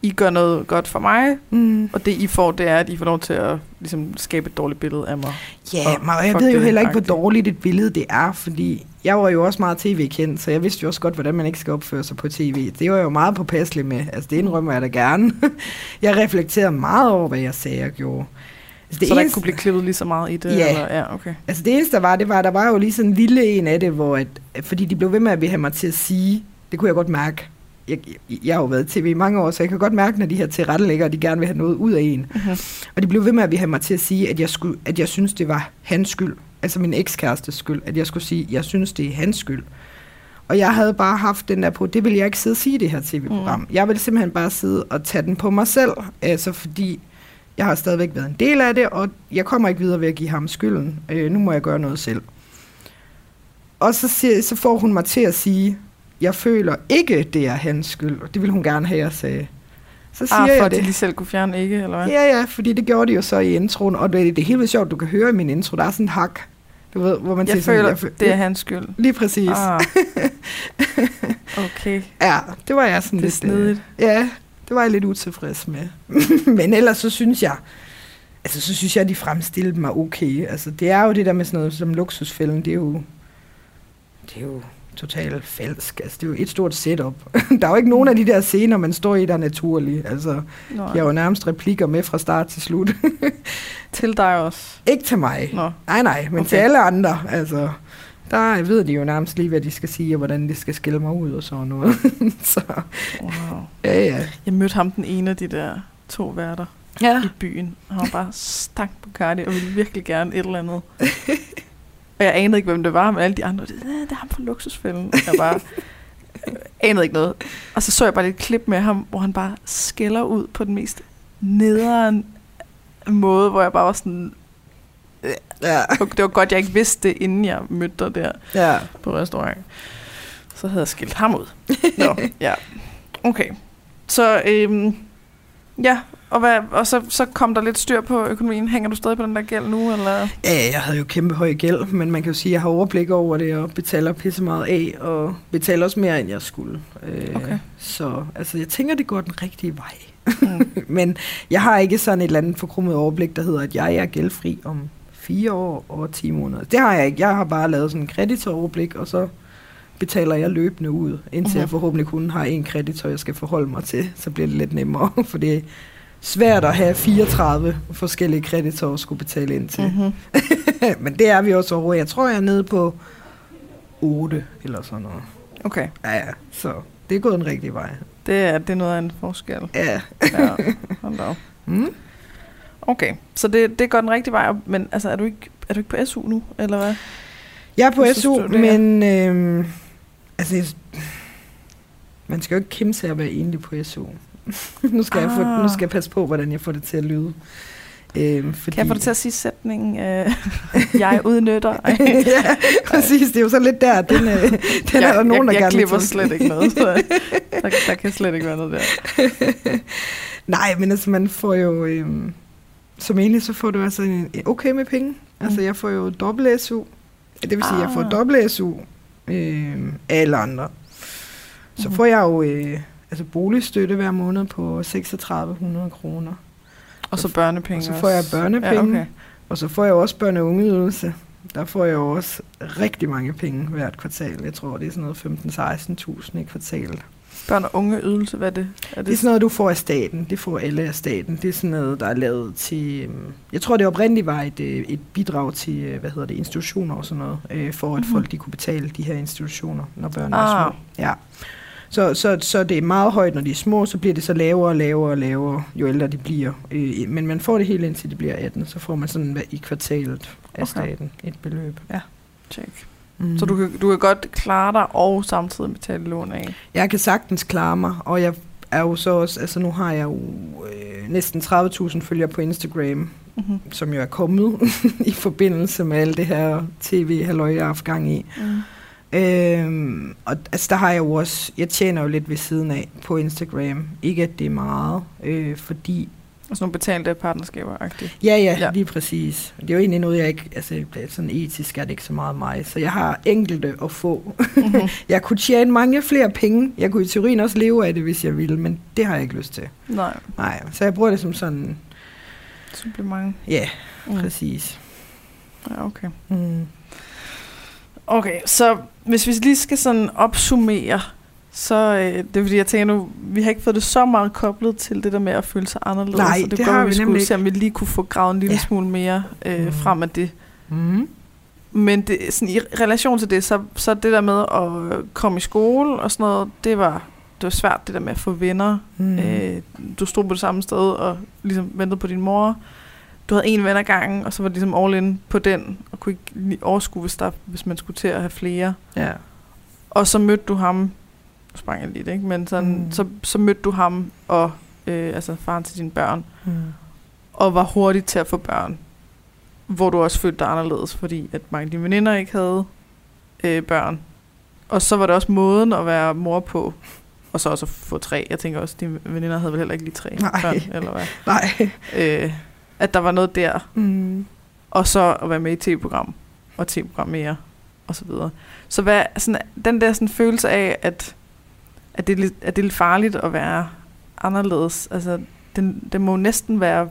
Speaker 1: I gør noget godt for mig,
Speaker 2: Mm.
Speaker 1: og det I får, det er, at I får lov til at ligesom, skabe et dårligt billede af mig.
Speaker 2: Ja,
Speaker 1: Og
Speaker 2: og jeg ved jo heller ikke, hvor dårligt et billede det er, fordi jeg var jo også meget tv-kendt, så jeg vidste jo også godt, hvordan man ikke skal opføre sig på tv. Det var jeg jo meget påpasselig med. Altså, det indrømmer jeg da gerne. jeg reflekterede meget over, hvad jeg sagde og gjorde. Altså,
Speaker 1: Det så der ikke kunne blive klippet lige så meget i det?
Speaker 2: Ja.
Speaker 1: Eller? ja okay.
Speaker 2: Altså det eneste der var, det var, der var jo lige sådan en lille en af det, hvor at, fordi de blev ved med at have mig til at sige, det kunne jeg godt mærke. Jeg, jeg, jeg har jo været i tv i mange år, så jeg kan godt mærke, når de her tilrettelæggere, de gerne vil have noget ud af en.
Speaker 1: Mm-hmm.
Speaker 2: Og de blev ved med at have mig til at sige, at jeg, skulle, at jeg synes, det var hans skyld. Altså min ekskærestes skyld. At jeg skulle sige, jeg synes, det er hans skyld. Og jeg havde bare haft den der på, det vil jeg ikke sidde og sige i det her tv-program. Mm. Jeg vil simpelthen bare sidde og tage den på mig selv. Altså fordi jeg har stadigvæk været en del af det, og jeg kommer ikke videre ved at give ham skylden. Øh, nu må jeg gøre noget selv. Og så, siger, så får hun mig til at sige, jeg føler ikke, det er hans skyld. Det vil hun gerne have, jeg sagde. Så siger
Speaker 1: Ah, for
Speaker 2: jeg
Speaker 1: at
Speaker 2: det.
Speaker 1: de lige selv kunne fjerne ikke, eller hvad?
Speaker 2: Ja, ja, fordi det gjorde de jo så i introen, og det, det er helt vildt sjovt, du kan høre i min intro, der er sådan en hak, du ved, hvor man
Speaker 1: Jeg
Speaker 2: siger sådan,
Speaker 1: føler,
Speaker 2: jeg føl-
Speaker 1: det er hans skyld.
Speaker 2: Lige præcis. Ah.
Speaker 1: Ah. okay,
Speaker 2: Ja, det var jeg sådan
Speaker 1: det er
Speaker 2: lidt... øh,
Speaker 1: snedigt.
Speaker 2: Ja, det var jeg lidt utilfreds med. Men ellers så synes jeg, altså så synes jeg, at de fremstillede mig okay. Altså det er jo det der med sådan noget som luksusfælden, det er jo, det er jo totalt falsk. Altså det er jo et stort setup. der er jo ikke nogen af de der scener, man står i, der er naturlige. Altså,
Speaker 1: Nå,
Speaker 2: jeg har jo nærmest replikker med fra start til slut.
Speaker 1: Til dig også.
Speaker 2: ikke til mig.
Speaker 1: Nå.
Speaker 2: Nej, nej, men
Speaker 1: okay.
Speaker 2: til alle andre, altså, der ved de jo nærmest lige, hvad de skal sige, og hvordan de skal skille mig ud og sådan noget. så,
Speaker 1: Wow.
Speaker 2: ja, ja.
Speaker 1: Jeg mødte ham den ene af de der to værter
Speaker 2: Ja,
Speaker 1: i byen. Han var bare stank på Cardi og ville virkelig gerne et eller andet. Og jeg anede ikke, hvem det var, men alle de andre, det, "Ja, det er ham fra luksusfælden. Jeg bare anede ikke noget. Og så så jeg bare lidt klip med ham, hvor han bare skælder ud på den mest nederen måde, hvor jeg bare var sådan,
Speaker 2: ja,
Speaker 1: det var godt, jeg ikke vidste det, inden jeg mødte dig der
Speaker 2: ja.
Speaker 1: på restaurant. Så havde jeg skilt ham ud. Nå, ja. Okay. Så, øhm, ja, Og, hvad, og så, så kom der lidt styr på økonomien. Hænger du stadig på den der gæld nu? Eller?
Speaker 2: Ja, jeg havde jo kæmpe høj gæld, men man kan jo sige, at jeg har overblik over det, og betaler pisse meget af, og betaler også mere, end jeg skulle. Øh,
Speaker 1: Okay.
Speaker 2: Så altså, jeg tænker, det går den rigtige vej.
Speaker 1: Mm.
Speaker 2: men jeg har ikke sådan et eller andet forkrummet overblik, der hedder, at jeg er gældfri om fire år og 10 måneder. Det har jeg ikke. Jeg har bare lavet sådan en kreditoverblik, og så betaler jeg løbende ud, indtil
Speaker 1: Mhm.
Speaker 2: jeg forhåbentlig kun har en kreditor, jeg skal forholde mig til. Så bliver det lidt nemmere, for det svært at have 34 forskellige kreditorer at skulle betale ind til.
Speaker 1: Mm-hmm.
Speaker 2: Men det er vi også over. Jeg tror, jeg er nede på 8 eller sådan noget.
Speaker 1: Okay,
Speaker 2: Ja, ja. Så det er gået den rigtige vej.
Speaker 1: det er, det er noget af en forskel.
Speaker 2: Ja.
Speaker 1: Ja, hold da op.
Speaker 2: Mm.
Speaker 1: Okay, så det, det går den rigtige vej men altså, er du ikke, er du ikke på SU nu, eller hvad?
Speaker 2: Jeg er på SU, men øh, altså, man skal jo ikke kæmpe sig at være enlig på SU. nu, skal jeg få,
Speaker 1: Ah.
Speaker 2: nu skal jeg passe på, hvordan jeg får det til at lyde. Øh, fordi,
Speaker 1: Kan jeg få dig til at sige sætningen, øh, jeg udnytter?
Speaker 2: Ja, præcis. Det er jo så lidt der, den, øh, den
Speaker 1: jeg,
Speaker 2: er der nogen,
Speaker 1: jeg,
Speaker 2: der
Speaker 1: jeg
Speaker 2: gerne
Speaker 1: klipper slet ikke noget, så der, der kan slet ikke være noget der.
Speaker 2: Nej, men altså, man får jo... Øhm, som egentlig, så får du altså en, okay med penge. Altså,
Speaker 1: Mm.
Speaker 2: jeg får jo dobbelt SU. Det vil sige, at jeg får
Speaker 1: Ah.
Speaker 2: dobbelt SU øhm, af alle andre. Så
Speaker 1: Mhm.
Speaker 2: får jeg jo øh, altså boligstøtte hver måned på 3600 kroner.
Speaker 1: Og så børnepenge
Speaker 2: Og så får jeg børnepenge.
Speaker 1: Ja, okay.
Speaker 2: Og så får jeg også børne- og ungeydelse. Der får jeg også rigtig mange penge hvert kvartal. Jeg tror, det er sådan noget 15-16.000 i kvartalet.
Speaker 1: Børn og unge ydelse, hvad er det? Er
Speaker 2: Det er sådan noget, du får af staten. Det får alle af staten. Det er sådan noget, der er lavet til... øhm, Jeg tror, det oprindeligt var et, øh, et bidrag til, øh, hvad hedder det, institutioner og sådan noget, øh, for at
Speaker 1: Mhm.
Speaker 2: folk de kunne betale de her institutioner, når børnene
Speaker 1: Ah.
Speaker 2: er små. Ja. Så, så, så det er meget højt, når de er små, så bliver det så lavere og lavere og lavere, jo ældre de bliver. Øh, men man får det helt indtil de bliver 18, så får man sådan i kvartalet af
Speaker 1: Okay.
Speaker 2: staten et beløb. Ja.
Speaker 1: Check.
Speaker 2: Mm.
Speaker 1: Så du kan, du kan godt klare dig og samtidig betale lån af.
Speaker 2: Jeg kan sagtens klare mig, og jeg er jo så også, altså nu har jeg jo øh, næsten 30.000 følgere på Instagram,
Speaker 1: Mm-hmm.
Speaker 2: som jo er kommet i forbindelse med alt det her tv-halløj, jeg har haft gang i.
Speaker 1: Mm.
Speaker 2: Øhm, og altså, der har jeg jo også, jeg tjener jo lidt ved siden af på Instagram. Ikke at det er meget, øh, fordi,
Speaker 1: Og sådan nogle betalte partnerskaber -agtigt.
Speaker 2: ja, ja
Speaker 1: Ja.
Speaker 2: lige præcis. Det er jo egentlig noget, jeg ikke, altså er sådan etisk er det ikke så meget mig. Så jeg har enkelte at få.
Speaker 1: Mm-hmm.
Speaker 2: Jeg kunne tjene mange flere penge. Jeg kunne i teorien også leve af det, hvis jeg ville, men det har jeg ikke lyst til.
Speaker 1: Nej,
Speaker 2: Nej, så jeg bruger det som sådan,
Speaker 1: supplement.
Speaker 2: ja,
Speaker 1: Mm.
Speaker 2: præcis.
Speaker 1: Ja, okay.
Speaker 2: Mm.
Speaker 1: Okay, så hvis vi lige skal sådan opsummere, så øh, det er fordi, jeg tænker nu, vi har ikke fået det så meget koblet til det der med at føle sig anderledes.
Speaker 2: Nej,
Speaker 1: så
Speaker 2: det
Speaker 1: det
Speaker 2: har
Speaker 1: godt,
Speaker 2: vi
Speaker 1: vi skulle
Speaker 2: nemlig
Speaker 1: se, om vi lige kunne få gravet en lille
Speaker 2: Ja.
Speaker 1: smule mere øh,
Speaker 2: Mhm.
Speaker 1: frem af det.
Speaker 2: Mm.
Speaker 1: Men det, sådan, i relation til det, så, så det der med at komme i skole og sådan noget, det var, det var svært det der med at få venner.
Speaker 2: Mm.
Speaker 1: Mm. Øh, du stod på det samme sted og ligesom ventede på din mor. Du havde en ven ad gangen, og så var det ligesom all in på den, og kunne ikke lige overskue, hvis, der, hvis man skulle til at have flere.
Speaker 2: Ja.
Speaker 1: Og så mødte du ham, nu sprang jeg lidt, ikke? men sådan,
Speaker 2: Mm.
Speaker 1: så, så mødte du ham, og øh, altså faren til dine børn,
Speaker 2: Mm.
Speaker 1: og var hurtig til at få børn. Hvor du også følte dig anderledes, fordi at mange af dine veninder ikke havde øh, børn. Og så var det også måden at være mor på, og så også at få tre. Jeg tænker også, at dine veninder havde vel heller ikke lige tre
Speaker 2: Nej.
Speaker 1: børn, eller hvad?
Speaker 2: Nej.
Speaker 1: Øh, at der var noget der,
Speaker 2: Mm.
Speaker 1: og så at være med i tv-program, og tv-program mere, og så videre. Så hvad, sådan, den der sådan følelse af, at, at, det er lidt, at det er lidt farligt at være anderledes, altså, den, den må næsten være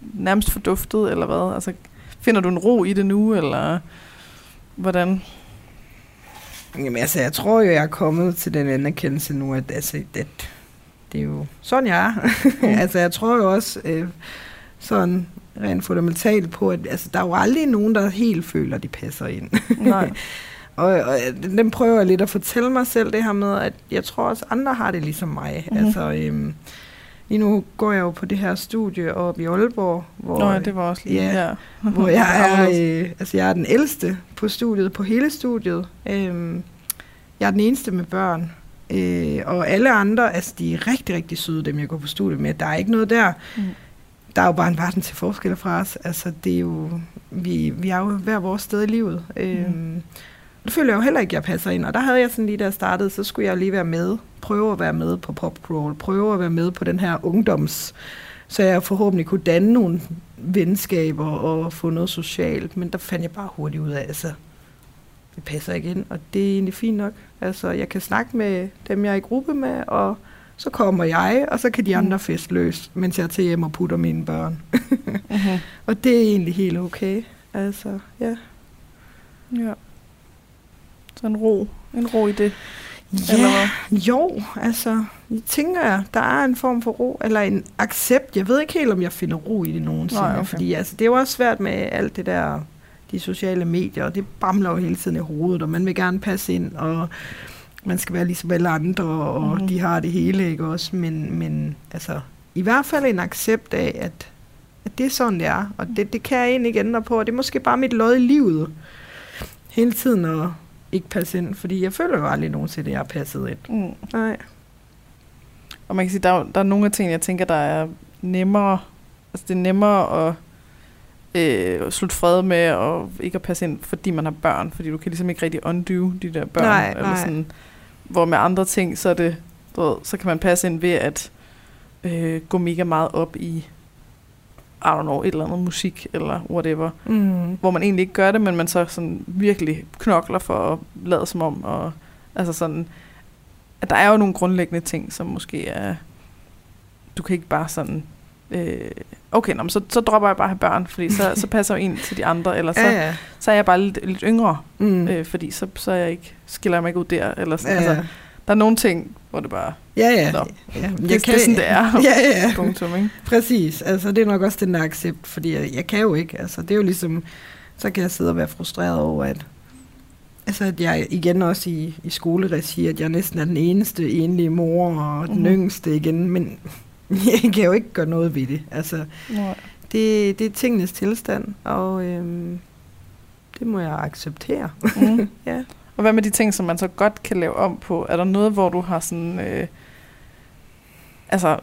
Speaker 1: nærmest forduftet, eller hvad? Altså, finder du en ro i det nu, eller hvordan?
Speaker 2: Jamen altså, jeg tror jo, jeg er kommet til den anerkendelse nu, at altså, det, det er jo sådan, jeg er.
Speaker 1: Mm.
Speaker 2: altså, jeg tror jo også øh, sådan rent fundamentalt på, at altså, der er jo aldrig nogen, der helt føler, de passer ind.
Speaker 1: Nej.
Speaker 2: og, og den prøver jeg lidt at fortælle mig selv det her med, at jeg tror også, andre har det ligesom mig.
Speaker 1: Mhm.
Speaker 2: Mm-hmm. Altså, øhm, lige nu går jeg jo på det her studie oppe i Aalborg, hvor,
Speaker 1: Nå, ja, det var også lige
Speaker 2: ja,
Speaker 1: her.
Speaker 2: hvor jeg er, øh, altså jeg er den ældste på studiet, på hele studiet. Øhm, jeg er den eneste med børn. Øh, og alle andre, altså de er rigtig, rigtig søde, dem jeg går på studiet med. Der er ikke noget der.
Speaker 1: Mm.
Speaker 2: Der er jo bare en verden til forskel fra os. Altså det er jo, vi, vi er jo hver vores sted i livet. Øhm, det føler jeg jo heller ikke, jeg passer ind. Og der havde jeg sådan lige, da jeg startede, så skulle jeg lige være med. Prøve at være med på popcrawl. Prøve at være med på den her ungdoms så jeg forhåbentlig kunne danne nogle venskaber og få noget socialt, men der fandt jeg bare hurtigt ud af, altså, det passer ikke ind, og det er egentlig fint nok. Altså, jeg kan snakke med dem, jeg er i gruppe med, og så kommer jeg, og så kan de andre feste løs, mens jeg tager hjem og putter mine børn.
Speaker 1: Mm-hmm.
Speaker 2: og det er egentlig helt okay. Altså, ja.
Speaker 1: Ja. Så en ro. En ro i det.
Speaker 2: Ja,
Speaker 1: Eller hvad?
Speaker 2: jo, altså, jeg tænker jeg, der er en form for ro, eller en accept. Jeg ved ikke helt, om jeg finder ro i det nogensinde,
Speaker 1: Nej, okay.
Speaker 2: fordi altså, det er jo også svært med alt det der, de sociale medier, og det bamler jo hele tiden i hovedet, og man vil gerne passe ind, og man skal være ligesom alle andre, og
Speaker 1: Mhm.
Speaker 2: mm-hmm. de har det hele, ikke også? Men, men altså, i hvert fald en accept af, at, at det er sådan, det er, og det, det kan jeg egentlig ikke ændre på, og det er måske bare mit lod i livet, hele tiden at ikke passe ind, fordi jeg føler jo aldrig nogensinde, at jeg har passet ind.
Speaker 1: Mm.
Speaker 2: Nej.
Speaker 1: Og man kan sige, der er, der er nogle af tingene, jeg tænker, der er nemmere, altså det er nemmere at øh, slutte fred med og ikke at passe ind, fordi man har børn, fordi du kan ligesom ikke rigtig undo de der børn.
Speaker 2: Nej,
Speaker 1: eller
Speaker 2: nej.
Speaker 1: Sådan, hvor med andre ting, så er det, ved, så kan man passe ind ved at øh, gå mega meget op i I don't know, et eller andet musik, eller whatever.
Speaker 2: Mm.
Speaker 1: Hvor man egentlig ikke gør det, men man så sådan virkelig knokler for at lade som om, og altså sådan, at der er jo nogle grundlæggende ting, som måske er, du kan ikke bare sådan, øh, okay, nå, så, så dropper jeg bare at have børn, fordi så, så passer jeg jo ind til de andre, eller så,
Speaker 2: Ja, ja.
Speaker 1: så er jeg bare lidt, lidt yngre,
Speaker 2: Mm.
Speaker 1: øh, fordi så, så er jeg ikke, skiller jeg mig ikke ud der, eller sådan,
Speaker 2: ja,
Speaker 1: altså,
Speaker 2: ja.
Speaker 1: der er nogle ting, hvor det bare,
Speaker 2: Ja, ja.
Speaker 1: Nå.
Speaker 2: ja.
Speaker 1: det, det er sådan, det er,
Speaker 2: Ja, ja.
Speaker 1: punktum, ikke?
Speaker 2: Præcis. Altså, det er nok også den der accept, fordi jeg, jeg kan jo ikke. Altså, det er jo ligesom, så kan jeg sidde og være frustreret over, at, altså, at jeg igen også i, i skoleregi, at jeg næsten er den eneste enlige mor, og den mm. yngste igen, men jeg kan jo ikke gøre noget ved det. Altså,
Speaker 1: Nej.
Speaker 2: det, det er tingenes tilstand, og øhm, det må jeg acceptere.
Speaker 1: Mm.
Speaker 2: Ja.
Speaker 1: Og hvad med de ting, som man så godt kan lave om på? Er der noget, hvor du har sådan... Øh, altså,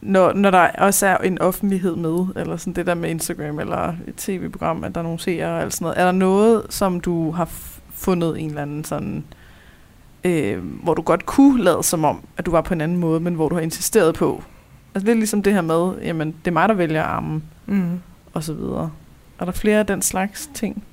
Speaker 1: når, når der også er en offentlighed med, eller sådan det der med Instagram, eller et tv-program, at der er nogle seere alt sådan noget. Er der noget, som du har fundet en eller anden sådan... Øh, hvor du godt kunne lade som om, at du var på en anden måde, men hvor du har insisteret på? Altså lidt ligesom det her med, jamen, det er mig, der vælger armen,
Speaker 2: Mm.
Speaker 1: og så videre. Er der flere af den slags ting?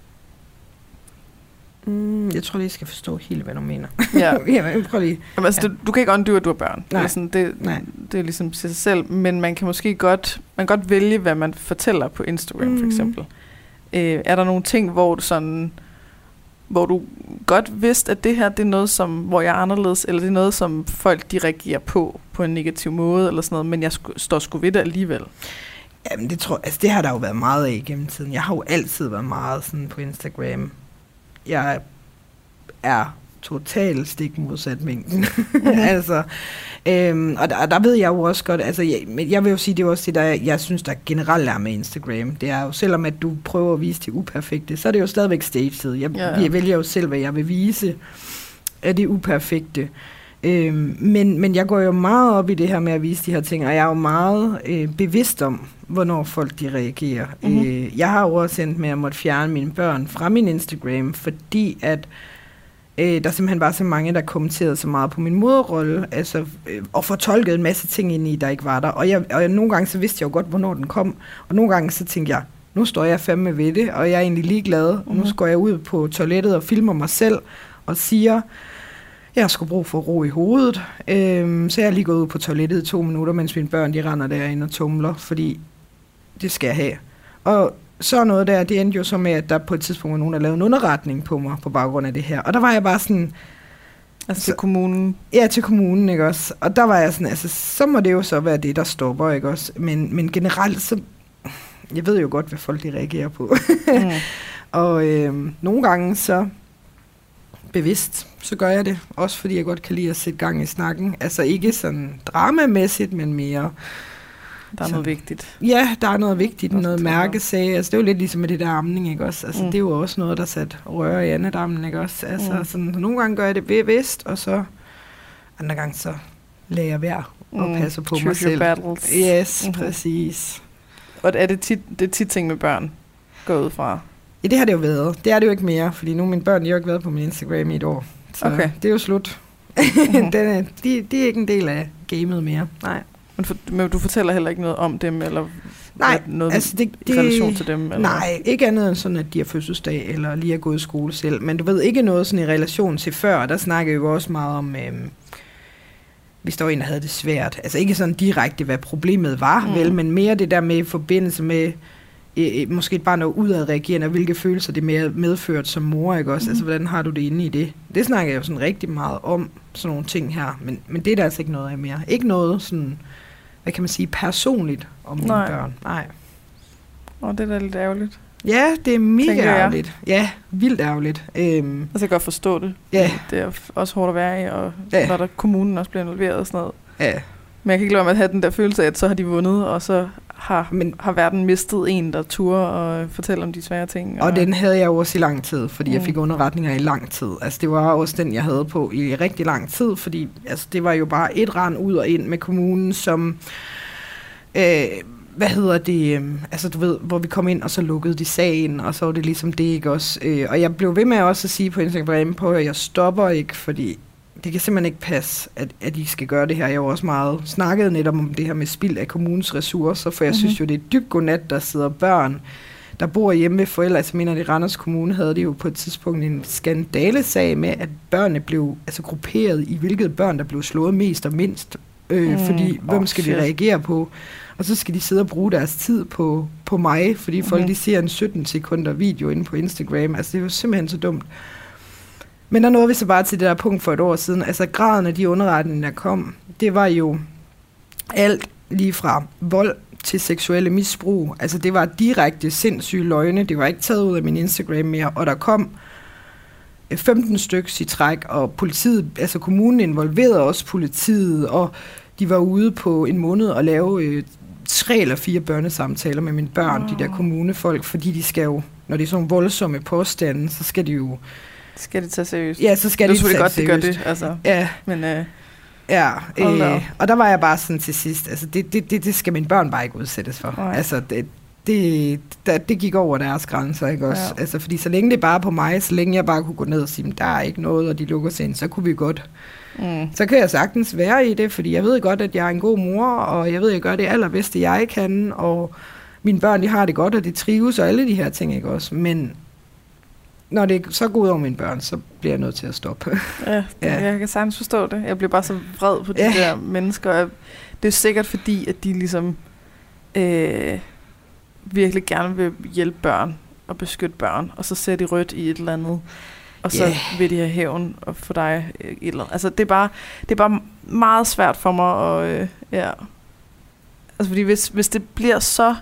Speaker 2: Mm, jeg tror lige, jeg skal forstå helt, hvad du mener.
Speaker 1: Ja.
Speaker 2: Jamen, prøv lige.
Speaker 1: Jamen, altså,
Speaker 2: Ja.
Speaker 1: du, du kan ikke undo, at du har børn.
Speaker 2: Nej.
Speaker 1: Eller sådan, det,
Speaker 2: Nej.
Speaker 1: det er ligesom til sig selv. Men man kan måske godt, man kan godt vælge, hvad man fortæller på Instagram, mm. for eksempel. Øh, er der nogle ting, hvor du sådan hvor du godt vidste, at det her det er noget, som, hvor jeg er anderledes, eller det er noget, som folk de reagerer på, på en negativ måde, eller sådan noget, men jeg sk- står sgu ved det alligevel.
Speaker 2: Jamen, det, tror, altså, det har der jo været meget af gennem tiden. Jeg har jo altid været meget sådan på Instagram. Jeg er totalt stik modsat mængden. altså, øhm, og, der, og der ved jeg jo også godt, altså jeg, men jeg vil jo sige, det er også det, der jeg, jeg synes, der generelt er med Instagram. Det er jo, selvom at du prøver at vise det uperfekte, så er det jo stadigvæk staged. Jeg,
Speaker 1: Ja,
Speaker 2: jeg vælger jo selv, hvad jeg vil vise af det uperfekte. Øhm, men, men jeg går jo meget op i det her med at vise de her ting, og jeg er jo meget øh, bevidst om, hvornår folk de reagerer.
Speaker 1: Mhm.
Speaker 2: Mm-hmm. Øh, jeg har jo også endt med at måtte fjerne mine børn fra min Instagram, fordi at øh, der simpelthen var så mange, der kommenterede så meget på min moderrolle, altså, øh, og fortolkede en masse ting ind i, der ikke var der. Og, jeg, og jeg, nogle gange så vidste jeg jo godt, hvornår den kom, og nogle gange så tænkte jeg, nu står jeg fandme ved det, og jeg er egentlig ligeglad. Mm-hmm. Nu
Speaker 1: Mhm.
Speaker 2: går jeg ud på toilettet og filmer mig selv, og siger, jeg har sgu brug for ro i hovedet. Øhm, så jeg er lige gået ud på toilettet i to minutter, mens mine børn de render derinde og tumler, fordi det skal jeg have. Og så noget der, det endte jo så med, at der på et tidspunkt var nogen, der lavede en underretning på mig på baggrund af det her. Og der var jeg bare sådan,
Speaker 1: Altså
Speaker 2: Så-
Speaker 1: til kommunen.
Speaker 2: ja, til kommunen, ikke også? Og der var jeg sådan, altså, så må det jo så være det, der stopper, ikke også? Men, men generelt, så, jeg ved jo godt, hvad folk de reagerer på.
Speaker 1: Mm.
Speaker 2: Og øh, nogle gange så bevidst, så gør jeg det. Også fordi jeg godt kan lide at sætte gang i snakken. Altså ikke sådan dramamæssigt, men mere...
Speaker 1: Der er
Speaker 2: Så-
Speaker 1: noget vigtigt.
Speaker 2: Ja, der er noget vigtigt,
Speaker 1: Også
Speaker 2: noget mærkesag. Altså det er jo lidt ligesom med det der amning, ikke også? Altså
Speaker 1: Mm.
Speaker 2: det er jo også noget, der sat røre i andedammen, ikke også? Altså
Speaker 1: Mm.
Speaker 2: sådan, nogle gange gør jeg det bevidst, og så andre gange så lader jeg være og
Speaker 1: Mm.
Speaker 2: passer på mig
Speaker 1: Choose your
Speaker 2: selv.
Speaker 1: battles.
Speaker 2: Yes,
Speaker 1: Mhm.
Speaker 2: mm-hmm. præcis.
Speaker 1: Og er det tit, det er tit ting med børn, går ud fra?
Speaker 2: Ja, det har det jo været. Det er det jo ikke mere, fordi nu mine børn, de har jo ikke været på min Instagram i et år. Så
Speaker 1: Okay.
Speaker 2: det er jo slut.
Speaker 1: Mhm.
Speaker 2: Den er, de, de er ikke en del af gamet mere. Nej.
Speaker 1: Men, for, men du fortæller heller ikke noget om dem, eller
Speaker 2: Nej,
Speaker 1: noget
Speaker 2: altså det, det,
Speaker 1: i relation til dem? Eller?
Speaker 2: Nej, ikke andet end sådan, at de har fødselsdag, eller lige er gået i skole selv. Men du ved ikke noget sådan i relation til før. Der snakker vi jo også meget om, øhm, hvis der var en, der havde det svært. Altså ikke sådan direkte, hvad problemet var, mm. vel, men mere det der med i forbindelse med, øh, øh måske bare noget udadreagerende, hvilke følelser det mere medført som mor, ikke også? Mm. Altså, hvordan har du det inde i det? Det snakker jeg jo sådan rigtig meget om, sådan nogle ting her. Men, men det er der altså ikke noget af mere. Ikke noget sådan, hvad kan man sige, personligt om mine
Speaker 1: Nej.
Speaker 2: børn. Nej.
Speaker 1: Og det er da lidt ærgerligt.
Speaker 2: Ja, det er mega ærgerligt. Ja, vildt ærgerligt. Øhm,
Speaker 1: Altså, jeg kan godt forstå det.
Speaker 2: ja,
Speaker 1: Det er også hårdt at være i, og
Speaker 2: Ja.
Speaker 1: når der kommunen også bliver involveret og sådan noget.
Speaker 2: ja.
Speaker 1: Men jeg kan ikke lade med at have den der følelse af, at så har de vundet, og så har,
Speaker 2: Men,
Speaker 1: har verden mistet en, der turer og fortæller om de svære ting.
Speaker 2: og den havde jeg også i lang tid, fordi jeg
Speaker 1: Mm.
Speaker 2: fik underretninger i lang tid. Altså, det var også den, jeg havde på i rigtig lang tid, fordi altså, det var jo bare et rand ud og ind med kommunen, som... Øh, hvad hedder det, øh, altså du ved, hvor vi kom ind, og så lukkede de sagen, og så var det ligesom det, ikke også? Øh, og jeg blev ved med også at sige på Instagram på, at jeg stopper ikke, fordi det kan simpelthen ikke passe, at, at I skal gøre det her. Jeg har jo også meget snakket netop om det her med spild af kommunens ressourcer, for jeg
Speaker 1: Mhm.
Speaker 2: mm-hmm. synes jo, det er dybt godnat, der sidder børn, der bor hjemme ved forældre. Altså, mener, i Randers Kommune havde de jo på et tidspunkt en skandalesag med, at børnene blev altså, grupperet i, hvilket børn, der blev slået mest og mindst. Øh,
Speaker 1: Mm.
Speaker 2: Fordi, hvem skal
Speaker 1: shit.
Speaker 2: vi reagere på? Og så skal de sidde og bruge deres tid på, på mig, fordi folk
Speaker 1: Mhm.
Speaker 2: de ser en 17 sekunder video inde på Instagram. Altså, det er jo simpelthen så dumt. Men der nåede vi så bare til det der punkt for et år siden. Altså, graden af de underretninger, der kom, det var jo alt lige fra vold til seksuelle misbrug. Altså, det var direkte sindssyge løgne. Det var ikke taget ud af min Instagram mere. Og der kom øh, 15 stykker i træk, og politiet, altså kommunen involverede også politiet, og de var ude på en måned og lave øh, tre eller fire børnesamtaler med mine børn,
Speaker 1: Wow.
Speaker 2: de der kommunefolk, fordi de skal jo, når det er sådan voldsomme påstande, så skal de jo,
Speaker 1: Skal det tage seriøst?
Speaker 2: ja, så skal
Speaker 1: det
Speaker 2: de
Speaker 1: selvfølgelig
Speaker 2: tage
Speaker 1: godt, de gør
Speaker 2: seriøst.
Speaker 1: det. Altså.
Speaker 2: Ja,
Speaker 1: Men øh,
Speaker 2: Ja, øh, og der var jeg bare sådan til sidst, altså det, det, det, det skal mine børn bare ikke udsættes for.
Speaker 1: Nej.
Speaker 2: Altså det, det, der, det gik over deres grænser, ikke også?
Speaker 1: Ja.
Speaker 2: Altså fordi så længe det bare er på mig, så længe jeg bare kunne gå ned og sige, "Men der er ikke noget, og de lukker sig ind, så kunne vi godt.
Speaker 1: mm,
Speaker 2: Så kan jeg sagtens være i det, fordi jeg ved godt, at jeg er en god mor, og jeg ved, at jeg gør det allerbedste, jeg kan, og mine børn, de har det godt, og de trives, og alle de her ting, ikke også? Men når det så går ud over mine børn, så bliver jeg nødt til at stoppe.
Speaker 1: ja,
Speaker 2: Ja.
Speaker 1: jeg kan sagtens forstå det. Jeg bliver bare så vred på de
Speaker 2: Ja.
Speaker 1: der mennesker. Det er sikkert fordi, at de ligesom øh, virkelig gerne vil hjælpe børn og beskytte børn, og så ser de rødt i et eller andet, og så yeah. vil de have hævn og for dig øh, et eller andet. Altså, det er bare, det er bare meget svært for mig, og øh, ja. Altså, fordi hvis, hvis det bliver så,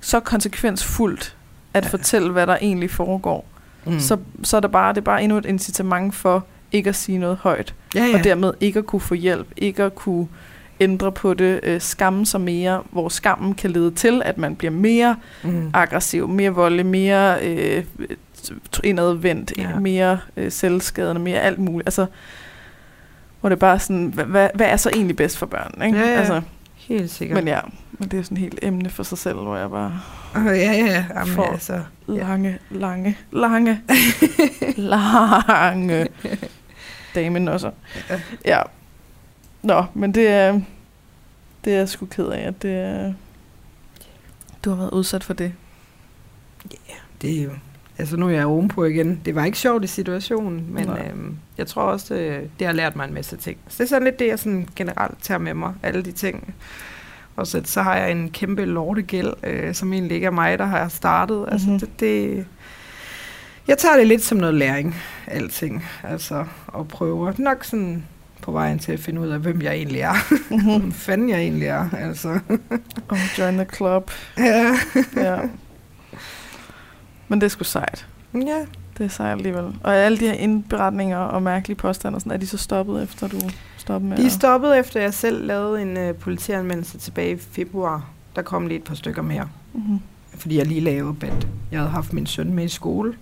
Speaker 1: så konsekvensfuldt at
Speaker 2: ja.
Speaker 1: fortælle, hvad der egentlig foregår,
Speaker 2: Mm.
Speaker 1: så, så er det bare, det er bare endnu et incitament for ikke at sige noget højt,
Speaker 2: ja,
Speaker 1: ja. og dermed ikke at kunne få hjælp, ikke at kunne ændre på det, øh, skamme sig mere, hvor skammen kan lede til, at man bliver mere
Speaker 2: mm.
Speaker 1: aggressiv, mere voldelig, mere øh, indadvendt,
Speaker 2: Ja.
Speaker 1: mere øh, selvskadende, mere alt muligt. Altså, hvor det er bare sådan, hvad, hvad, hvad er så egentlig bedst for børn? Ikke?
Speaker 2: Ja, ja.
Speaker 1: Altså,
Speaker 2: Helt sikkert.
Speaker 1: men ja, men det er sådan et helt emne for sig selv, hvor jeg bare
Speaker 2: Øh, Ja, ja, ja. Jamen,
Speaker 1: For-
Speaker 2: altså, Ja.
Speaker 1: lange, lange, lange, lange damen også.
Speaker 2: Ja.
Speaker 1: Ja. Nå, men det er, det er jeg sgu ked af, at det er, du har været udsat for det.
Speaker 2: det er jo... Altså, nu er jeg ovenpå igen. Det var ikke sjovt i situationen, men
Speaker 1: Nej.
Speaker 2: øhm, jeg tror også, det, det har lært mig en masse ting. Så det er sådan lidt det, jeg sådan generelt tager med mig, alle de ting. Og så, så har jeg en kæmpe lortegæld, øh, som egentlig ikke er mig, der har startet. Altså,
Speaker 1: Mhm.
Speaker 2: det, det, jeg tager det lidt som noget læring, alting. Altså, og prøver nok sådan på vejen til at finde ud af, hvem jeg egentlig er. hvem fanden jeg egentlig er, altså.
Speaker 1: Oh, join the club.
Speaker 2: ja.
Speaker 1: Ja. Men det er sgu sejt.
Speaker 2: ja,
Speaker 1: Det er sejt alligevel. Og alle de her indberetninger og mærkelige påstande, og sådan, er de så stoppet efter, du stoppede med
Speaker 2: De er stoppet efter, jeg selv lavede en øh, politianmeldelse tilbage i februar. Der kom lige et par stykker mere.
Speaker 1: Mhm.
Speaker 2: Fordi jeg lige lavede, at jeg havde haft min søn med i skole.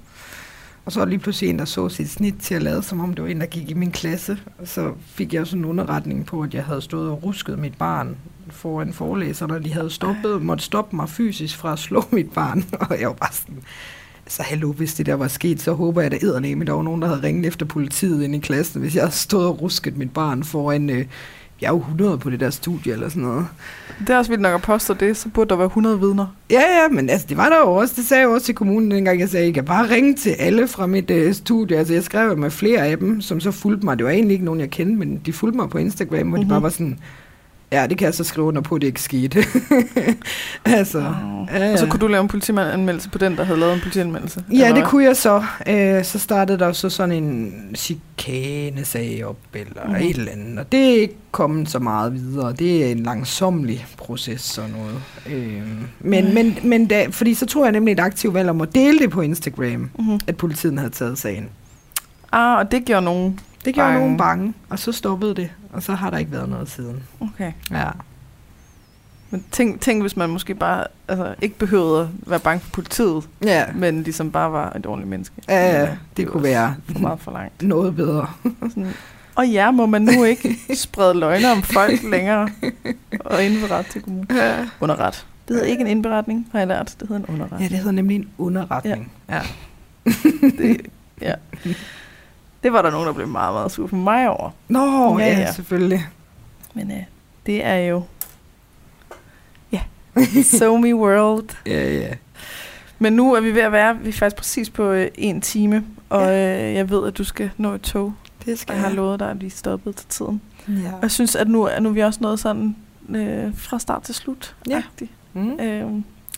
Speaker 2: Og så lige pludselig en, der så sit snit til at lade, som om det var en, der gik i min klasse. Og så fik jeg sådan en underretning på, at jeg havde stået og rusket mit barn foran forelæserne, og de havde stoppet, måtte stoppe mig fysisk fra at slå mit barn. Og jeg var bare sådan, så hallo, hvis det der var sket, så håber jeg, at edderlæme, der var nogen, der havde ringet efter politiet ind i klassen, hvis jeg havde stået og rusket mit barn foran øh, jeg er jo 100 på det der studie eller sådan noget.
Speaker 1: Det er også vildt nok at påstå det, så burde der være 100 vidner.
Speaker 2: Ja, ja, men altså, det var der jo også. Det sagde jeg også til kommunen dengang. Jeg sagde, I kan bare ringe til alle fra mit uh, studie. Altså, jeg skrev med flere af dem, som så fulgte mig. Det var egentlig ikke nogen, jeg kendte, men de fulgte mig på Instagram, hvor mm-hmm. de
Speaker 1: Mhm.
Speaker 2: bare var sådan, ja, det kan jeg så skrive under på, at det ikke skete. altså,
Speaker 1: Wow.
Speaker 2: ja, ja.
Speaker 1: Og så kunne du lave en politianmeldelse på den, der havde lavet en politianmeldelse?
Speaker 2: Ja,
Speaker 1: eller
Speaker 2: det kunne jeg så. Øh, så startede der så sådan en chikane-sag op, eller mm. et eller andet. Og det er ikke kommet så meget videre. Det er en langsomlig proces, sådan noget. Øh, men, men, men da, fordi så tog jeg nemlig et aktivt valg om at dele det på Instagram,
Speaker 1: Mhm.
Speaker 2: at politiet havde taget sagen.
Speaker 1: Ah, og det gjorde nogen.
Speaker 2: Det gjorde
Speaker 1: Bange.
Speaker 2: nogen bange, og så stoppede det. Og så har der ikke været noget siden.
Speaker 1: Okay.
Speaker 2: Ja.
Speaker 1: Men tænk, tænk, hvis man måske bare altså, ikke behøvede at være bange for politiet,
Speaker 2: Ja,
Speaker 1: men ligesom bare var et ordentligt menneske.
Speaker 2: ja, ja
Speaker 1: Men,
Speaker 2: det,
Speaker 1: det
Speaker 2: kunne være
Speaker 1: For meget for langt.
Speaker 2: noget bedre.
Speaker 1: Sådan, og ja, må man nu ikke sprede løgne om folk længere og indberette til kommunen?
Speaker 2: Ja.
Speaker 1: Underret. Det hedder ikke en indberetning, har jeg lært. Det hedder en underret.
Speaker 2: ja, det hedder nemlig en underretning. Ja.
Speaker 1: det, ja. det var der nogen, der blev meget, meget sur for mig over.
Speaker 2: Nå,
Speaker 1: Ja,
Speaker 2: ja, ja, selvfølgelig.
Speaker 1: Men øh, det er jo... Ja. So me world.
Speaker 2: Ja, ja.
Speaker 1: Men nu er vi ved at være, vi er faktisk præcis på øh, en time, og
Speaker 2: Ja.
Speaker 1: øh, jeg ved, at du skal nå et tog.
Speaker 2: Det skal
Speaker 1: Jeg har lovet dig, at vi er stoppet til tiden.
Speaker 2: Ja.
Speaker 1: Og jeg synes, at nu, er- nu er vi også nået sådan øh, fra start til slut.
Speaker 2: Ja. Mm.
Speaker 1: Øh,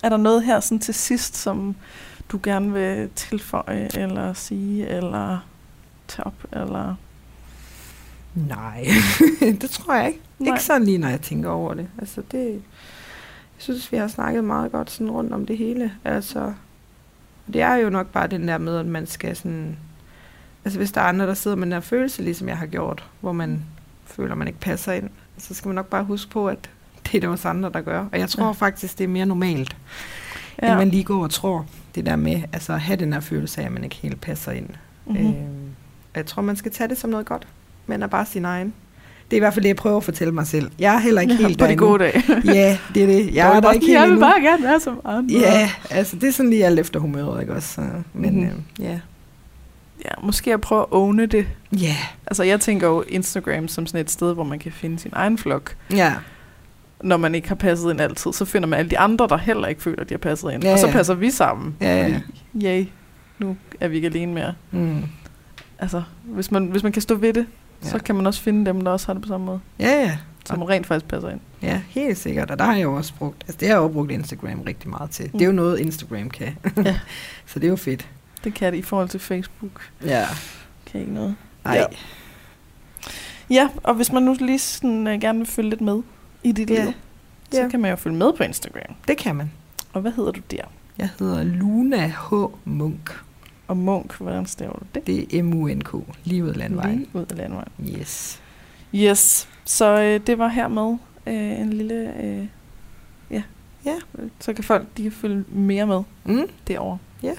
Speaker 1: er der noget her sådan til sidst, som du gerne vil tilføje, eller sige, eller tage op, eller...
Speaker 2: Nej, det tror jeg ikke. Nej. Ikke sådan lige, når jeg tænker over det. Altså, det... Jeg synes, vi har snakket meget godt sådan rundt om det hele. Altså, det er jo nok bare den der med, at man skal sådan... Altså, hvis der er andre, der sidder med den der følelse, ligesom jeg har gjort, hvor man føler, man ikke passer ind, så skal man nok bare huske på, at det er der også andre, der gør. Og jeg tror
Speaker 1: Ja.
Speaker 2: faktisk, det er mere normalt, ja. End man lige går og tror. Det der med altså, at have den her følelse af, at man ikke helt passer ind.
Speaker 1: Mhm.
Speaker 2: Mm-hmm. Øh, jeg tror, man skal tage det som noget godt, men er bare sin egen. Det er i hvert fald det, jeg prøver at fortælle mig selv. Jeg er heller ikke
Speaker 1: ja,
Speaker 2: helt
Speaker 1: på
Speaker 2: der
Speaker 1: de gode dage.
Speaker 2: Ja, det er det. Jeg er der ikke helt
Speaker 1: Jeg vil
Speaker 2: endnu.
Speaker 1: bare gerne være som andre.
Speaker 2: Ja, altså det er sådan lige alt efter humøret, ikke også? Så, men
Speaker 1: Mhm.
Speaker 2: mm-hmm. øh, ja.
Speaker 1: ja, måske at prøve at åne det.
Speaker 2: Ja,
Speaker 1: Altså, jeg tænker jo Instagram som sådan et sted, hvor man kan finde sin egen flok.
Speaker 2: ja,
Speaker 1: Når man ikke har passet ind altid, så finder man alle de andre, der heller ikke føler, at de har passet ind.
Speaker 2: Ja,
Speaker 1: og så passer vi sammen.
Speaker 2: ja, ja.
Speaker 1: Fordi, yay, nu er vi ikke alene mere.
Speaker 2: Mm.
Speaker 1: Altså, hvis man, hvis man kan stå ved det, ja. så kan man også finde dem, der også har det på samme måde.
Speaker 2: Ja, ja.
Speaker 1: Som rent faktisk passer ind.
Speaker 2: Ja, helt sikkert. Og der har jeg jo også brugt, altså det har jeg jo brugt Instagram rigtig meget til. Det er jo noget, Instagram kan.
Speaker 1: Ja.
Speaker 2: så det er jo fedt.
Speaker 1: Det kan det i forhold til Facebook.
Speaker 2: Ja.
Speaker 1: Kan ikke noget.
Speaker 2: Ej.
Speaker 1: Ja. Ja, og hvis man nu lige sådan, uh, gerne vil følge lidt med i dit
Speaker 2: Ja.
Speaker 1: liv, så
Speaker 2: Ja.
Speaker 1: kan man jo følge med på Instagram.
Speaker 2: Det kan man.
Speaker 1: Og hvad hedder du der?
Speaker 2: Jeg hedder Luna H. Munk.
Speaker 1: Og Munk, hvordan staver du det?
Speaker 2: Det er M-U-N-K. Lige ud af landvejen.
Speaker 1: Lige ud af landvejen.
Speaker 2: Yes.
Speaker 1: Yes, så øh, det var hermed øh, en lille... Øh, ja.
Speaker 2: Ja.
Speaker 1: Så kan folk de kan følge mere med
Speaker 2: Mm.
Speaker 1: derovre.
Speaker 2: Ja.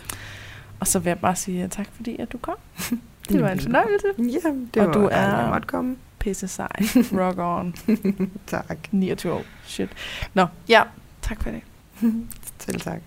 Speaker 1: Og så vil jeg bare sige uh, tak, fordi at du kom. Det var en fornøjelse.
Speaker 2: Ja, det
Speaker 1: Og
Speaker 2: var
Speaker 1: du
Speaker 2: dejligt,
Speaker 1: er-
Speaker 2: måtte komme.
Speaker 1: Pisse sej. Rock on.
Speaker 2: tak.
Speaker 1: 29 år. Shit. Nå, ja. Tak for det.
Speaker 2: Selv tak.